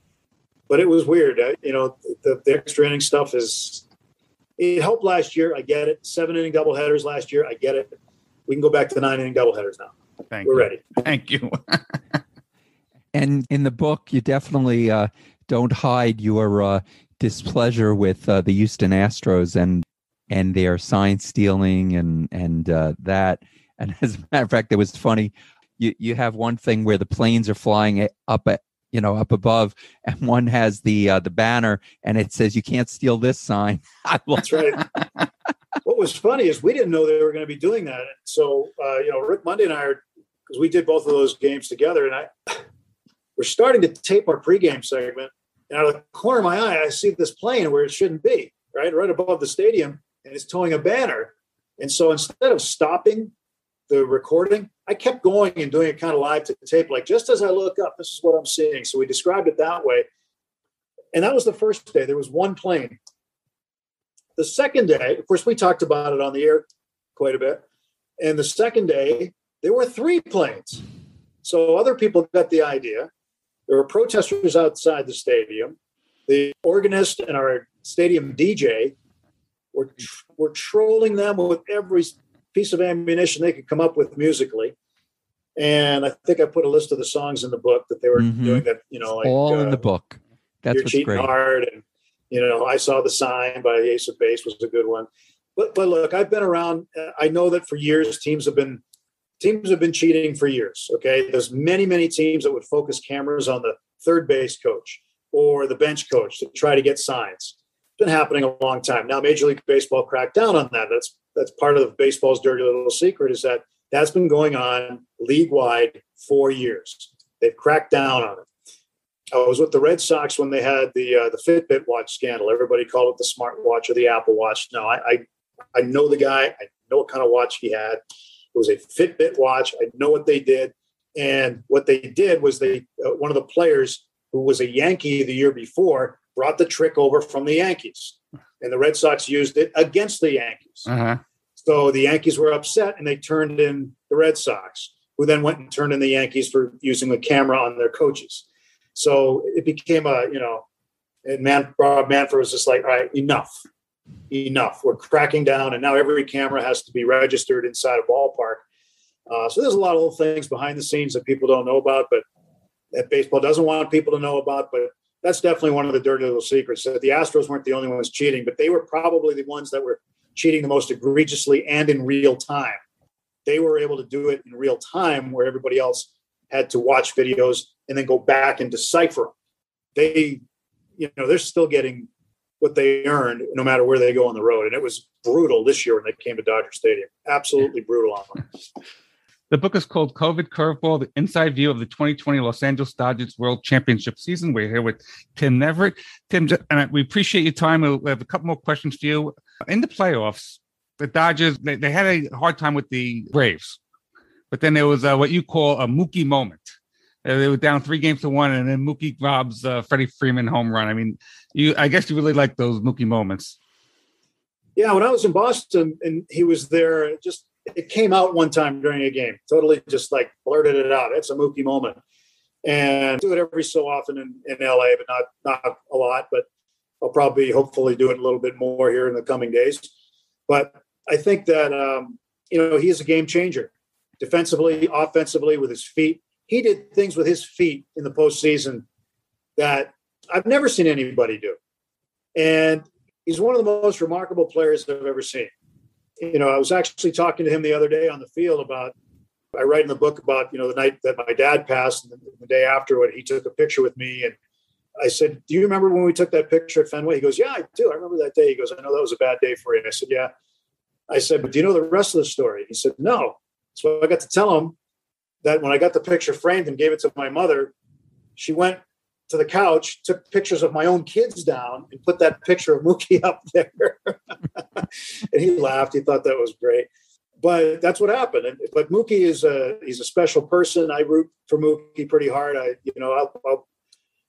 But it was weird. You know, the, the extra inning stuff is, it helped last year. I get it. Seven inning double headers last year. I get it. We can go back to nine inning double headers now. Thank We're you. ready. Thank you. And in the book, you definitely uh, don't hide your uh, displeasure with uh, the Houston Astros and and their sign stealing and and uh, that. And as a matter of fact, it was funny. You you have one thing where the planes are flying up at you know up above, and one has the uh, the banner and it says you can't steal this sign. That's right. what was funny is we didn't know they were going to be doing that. So, uh, you know, Rick Monday and I are, because we did both of those games together, and I, we're starting to tape our pregame segment. And out of the corner of my eye, I see this plane where it shouldn't be, right? Right above the stadium, and it's towing a banner. And so instead of stopping the recording, I kept going and doing it kind of live to tape. Like just as I look up, this is what I'm seeing. So we described it that way. And that was the first day. There was one plane. The second day, of course, we talked about it on the air quite a bit. And the second day, there were three planes. So other people got the idea. There were protesters outside the stadium. The organist and our stadium DJ were, were trolling them with every piece of ammunition they could come up with musically. And I think I put a list of the songs in the book that they were Mhm. doing that, you know, like all in uh, the book. That's you're what's cheating great. hard and you know i saw the sign by ace of base was a good one but but look i've been around uh, i know that for years teams have been teams have been cheating for years okay there's many many teams that would focus cameras on the third base coach or the bench coach to try to get signs it's been happening a long time now major league baseball cracked down on that that's that's part of baseball's dirty little secret is that that's been going on league wide for years they've cracked down on it I was with the Red Sox when they had the uh, the Fitbit watch scandal. Everybody called it the smart watch or the Apple Watch. No, I, I I know the guy. I know what kind of watch he had. It was a Fitbit watch. I know what they did, and what they did was they uh, one of the players who was a Yankee the year before brought the trick over from the Yankees, and the Red Sox used it against the Yankees. Uh-huh. So the Yankees were upset, and they turned in the Red Sox, who then went and turned in the Yankees for using the camera on their coaches. So it became a, you know, and man, Rob Manfred was just like, all right, enough. Enough. We're cracking down, and now every camera has to be registered inside a ballpark. Uh, so there's a lot of little things behind the scenes that people don't know about, but that baseball doesn't want people to know about. But that's definitely one of the dirty little secrets. That the Astros weren't the only ones cheating, but they were probably the ones that were cheating the most egregiously and in real time. They were able to do it in real time, where everybody else had to watch videos and then go back and decipher them. They, you know, they're still getting what they earned no matter where they go on the road. And it was brutal this year when they came to Dodger Stadium. Absolutely brutal on them. The book is called COVID Curveball, the inside view of the 2020 Los Angeles Dodgers World Championship season. We're here with Tim Neverett. Tim, and we appreciate your time. We have a couple more questions for you. In the playoffs, the Dodgers, they, they had a hard time with the Braves, but then there was uh, what you call a Mookie moment. Uh, they were down three games to one, and then Mookie robs uh, Freddie Freeman home run. I mean, you, I guess you really like those Mookie moments. Yeah, when I was in Boston and he was there, just it came out one time during a game. Totally just like blurted it out. It's a Mookie moment, and do it every so often in, in LA, but not not a lot. But I'll probably hopefully do it a little bit more here in the coming days. But I think that um, you know he is a game changer, defensively, offensively, with his feet. He did things with his feet in the postseason that I've never seen anybody do, and he's one of the most remarkable players I've ever seen. You know, I was actually talking to him the other day on the field about. I write in the book about you know the night that my dad passed, and the day after, when he took a picture with me, and I said, "Do you remember when we took that picture at Fenway?" He goes, "Yeah, I do. I remember that day." He goes, "I know that was a bad day for you." I said, "Yeah." I said, "But do you know the rest of the story?" He said, "No." So I got to tell him that when I got the picture framed and gave it to my mother, she went to the couch, took pictures of my own kids down, and put that picture of Mookie up there. and he laughed. He thought that was great. But that's what happened. And, but Mookie is a he's a special person. I root for Mookie pretty hard. I you know I'll, I'll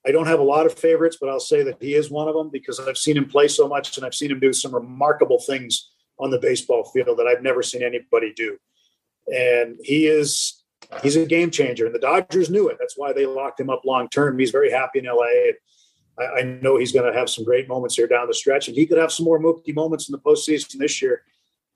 I don't have a lot of favorites, but I'll say that he is one of them because I've seen him play so much and I've seen him do some remarkable things on the baseball field that I've never seen anybody do. And he is he's a game changer, and the Dodgers knew it. That's why they locked him up long term. He's very happy in LA. I, I know he's going to have some great moments here down the stretch, and he could have some more Mookie moments in the postseason this year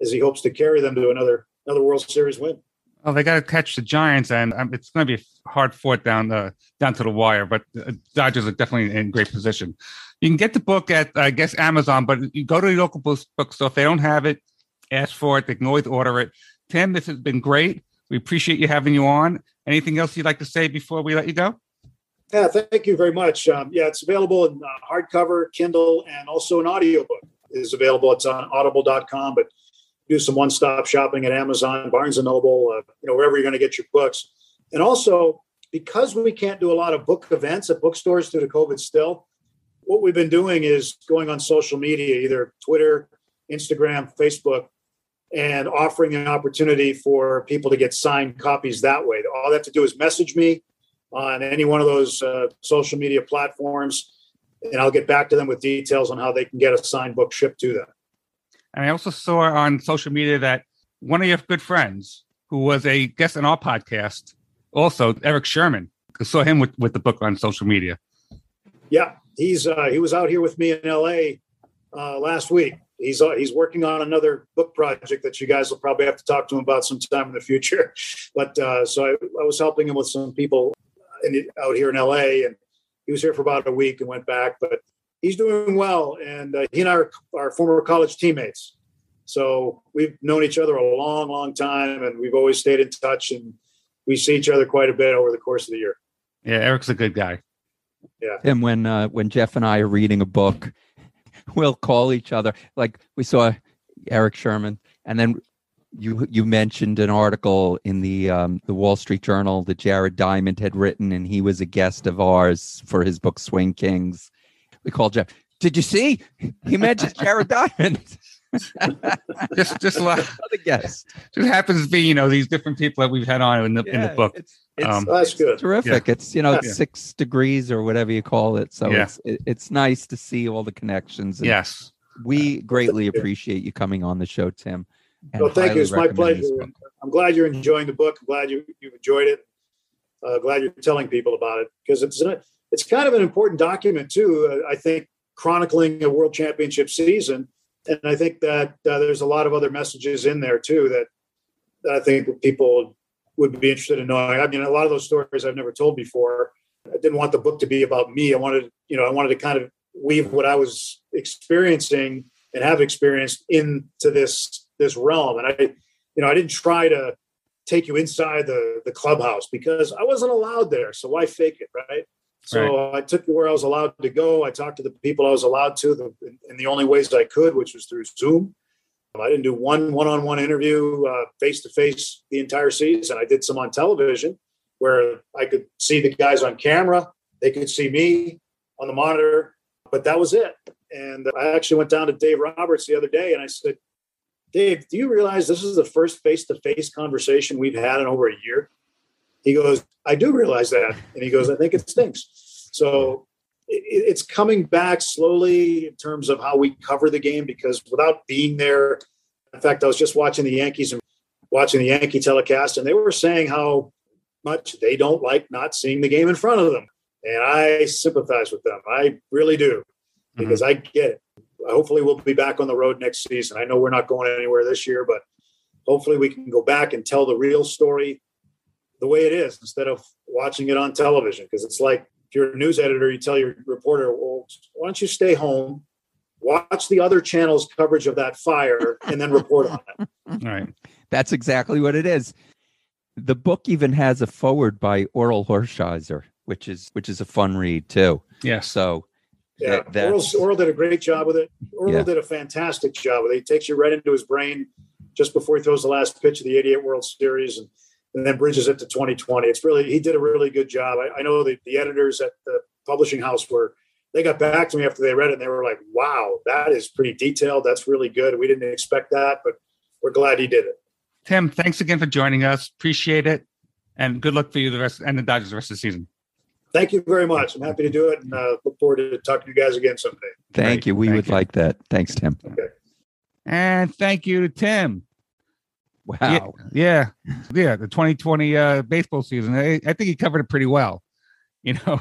as he hopes to carry them to another another World Series win. Well, they got to catch the Giants, and um, it's going to be hard fought down the down to the wire. But the Dodgers are definitely in great position. You can get the book at I guess Amazon, but you go to the local bookstore. If they don't have it, ask for it. They can always order it. Tim, this has been great. We appreciate you having you on. Anything else you'd like to say before we let you go? Yeah, thank you very much. Um, yeah, it's available in uh, hardcover, Kindle, and also an audiobook is available. It's on audible.com, but do some one-stop shopping at Amazon, Barnes and Noble, uh, you know, wherever you're going to get your books. And also, because we can't do a lot of book events at bookstores due to COVID still, what we've been doing is going on social media, either Twitter, Instagram, Facebook, and offering an opportunity for people to get signed copies that way. All they have to do is message me on any one of those uh, social media platforms, and I'll get back to them with details on how they can get a signed book shipped to them. And I also saw on social media that one of your good friends, who was a guest on our podcast, also Eric Sherman, I saw him with, with the book on social media. Yeah, he's uh, he was out here with me in L.A. Uh, last week he's uh, he's working on another book project that you guys will probably have to talk to him about sometime in the future. But uh, so I, I, was helping him with some people in, out here in LA, and he was here for about a week and went back. But he's doing well, and uh, he and I are, are former college teammates. So we've known each other a long, long time, and we've always stayed in touch, and we see each other quite a bit over the course of the year. Yeah, Eric's a good guy. Yeah. And when uh, when Jeff and I are reading a book we'll call each other. Like we saw Eric Sherman, and then you you mentioned an article in the um, the Wall Street Journal that Jared Diamond had written, and he was a guest of ours for his book Swing Kings. We called Jeff. Did you see? He mentioned Jared Diamond. just just a lot other guests. Just happens to be you know these different people that we've had on in the yeah, in the book. It's, it's, um, that's good. Terrific. Yeah. It's you know yeah. six degrees or whatever you call it. So yeah. it's it, it's nice to see all the connections. yes, we greatly appreciate you coming on the show, Tim. Well, thank you. It's my pleasure. I'm glad you're enjoying the book. I'm glad you you've enjoyed it. Uh, glad you're telling people about it because it's it's kind of an important document too. Uh, I think chronicling a world championship season and I think that uh, there's a lot of other messages in there too that, that I think people would be interested in knowing. I mean, a lot of those stories I've never told before. I didn't want the book to be about me. I wanted, you know, I wanted to kind of weave what I was experiencing and have experienced into this this realm. And I, you know, I didn't try to take you inside the the clubhouse because I wasn't allowed there. So why fake it, right? So I took where I was allowed to go. I talked to the people I was allowed to the, in the only ways I could, which was through Zoom. Um, I didn't do one one-on-one interview face to face the entire season. I did some on television where I could see the guys on camera. They could see me on the monitor, but that was it. And I actually went down to Dave Roberts the other day and I said, Dave, do you realize this is the first face to face conversation we've had in over a year? He goes, I do realize that. And he goes, I think it stinks. So it's coming back slowly in terms of how we cover the game because without being there, in fact, I was just watching the Yankees and watching the Yankee telecast, and they were saying how much they don't like not seeing the game in front of them. And I sympathize with them. I really do because mm-hmm. I get it. Hopefully, we'll be back on the road next season. I know we're not going anywhere this year, but hopefully, we can go back and tell the real story the way it is instead of watching it on television. Because it's like if you're a news editor, you tell your reporter, well, why don't you stay home, watch the other channel's coverage of that fire, and then report on it. Right. That's exactly what it is. The book even has a forward by Orel Hershiser, which is which is a fun read too. Yeah. So yeah, that, Orel, Orel did a great job with it. Orel Yeah. did a fantastic job with it. He takes you right into his brain just before he throws the last pitch of the 88 World Series and, and then bridges it to 2020. It's really, he did a really good job. I, I know the, the editors at the publishing house were, they got back to me after they read it and they were like, wow, that is pretty detailed. That's really good. We didn't expect that, but we're glad he did it. Tim, thanks again for joining us. Appreciate it. And good luck for you the rest and the Dodgers the rest of the season. Thank you very much. I'm happy to do it and uh, look forward to talking to you guys again someday. thank Great. you. We Thank would you. like that. Thanks, Tim. And thank you to Tim. Wow. Yeah. Yeah. The 2020 uh, baseball season. I, I think he covered it pretty well. You know,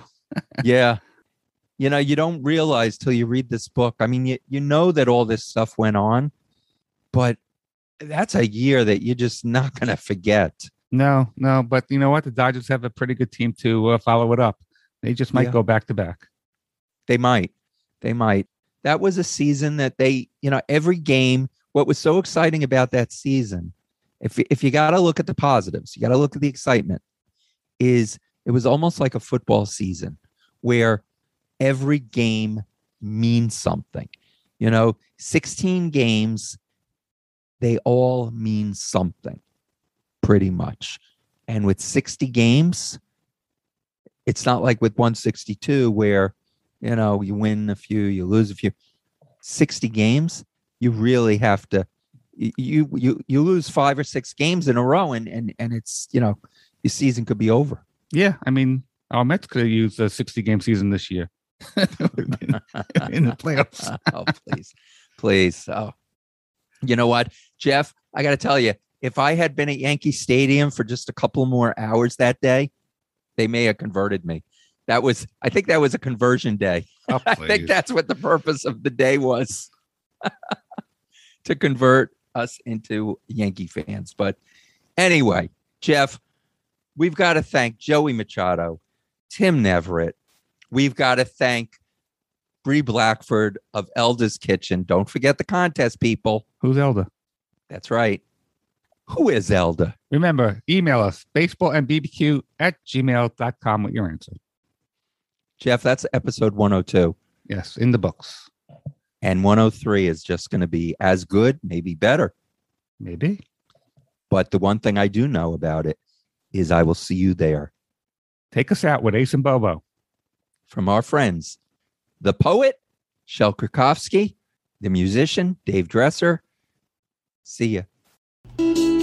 yeah. You know, you don't realize till you read this book. I mean, you, you know that all this stuff went on, but that's a year that you're just not going to forget. no, no. But you know what? The Dodgers have a pretty good team to uh, follow it up. They just might Yeah. go back to back. They might. They might. That was a season that they, you know, every game, what was so exciting about that season, if if you got to look at the positives, you got to look at the excitement, is it was almost like a football season where every game means something. You know, 16 games, they all mean something pretty much. And with 60 games, it's not like with 162 where you know you win a few you lose a few 60 games you really have to you you you lose five or six games in a row and and and it's you know your season could be over. Yeah. I mean, our Mets could have used a 60 game season this year. In the playoffs. oh please please. Oh. You know what jeff i got to tell you if i had been at yankee stadium for just a couple more hours that day they may have converted me. That was i think that was a conversion day. Oh, I think that's what the purpose of the day was. To convert us into Yankee fans. But anyway, Jeff, we've got to thank Joey Machado, Tim Neverett. We've got to thank Bree Blackford of Elda's Kitchen. Don't forget the contest, people. Who's Elda? That's right. Who is Elda? Remember, email us baseball and bbq at gmail.com with your answer. Jeff, that's episode 102. Yes, in the books. And 103 is just going to be as good, maybe better. Maybe. But the one thing I do know about it is I will see you there. Take us out with Ace and Bobo. From our friends, the poet, Shel Krakowski, the musician, Dave Dresser. See ya.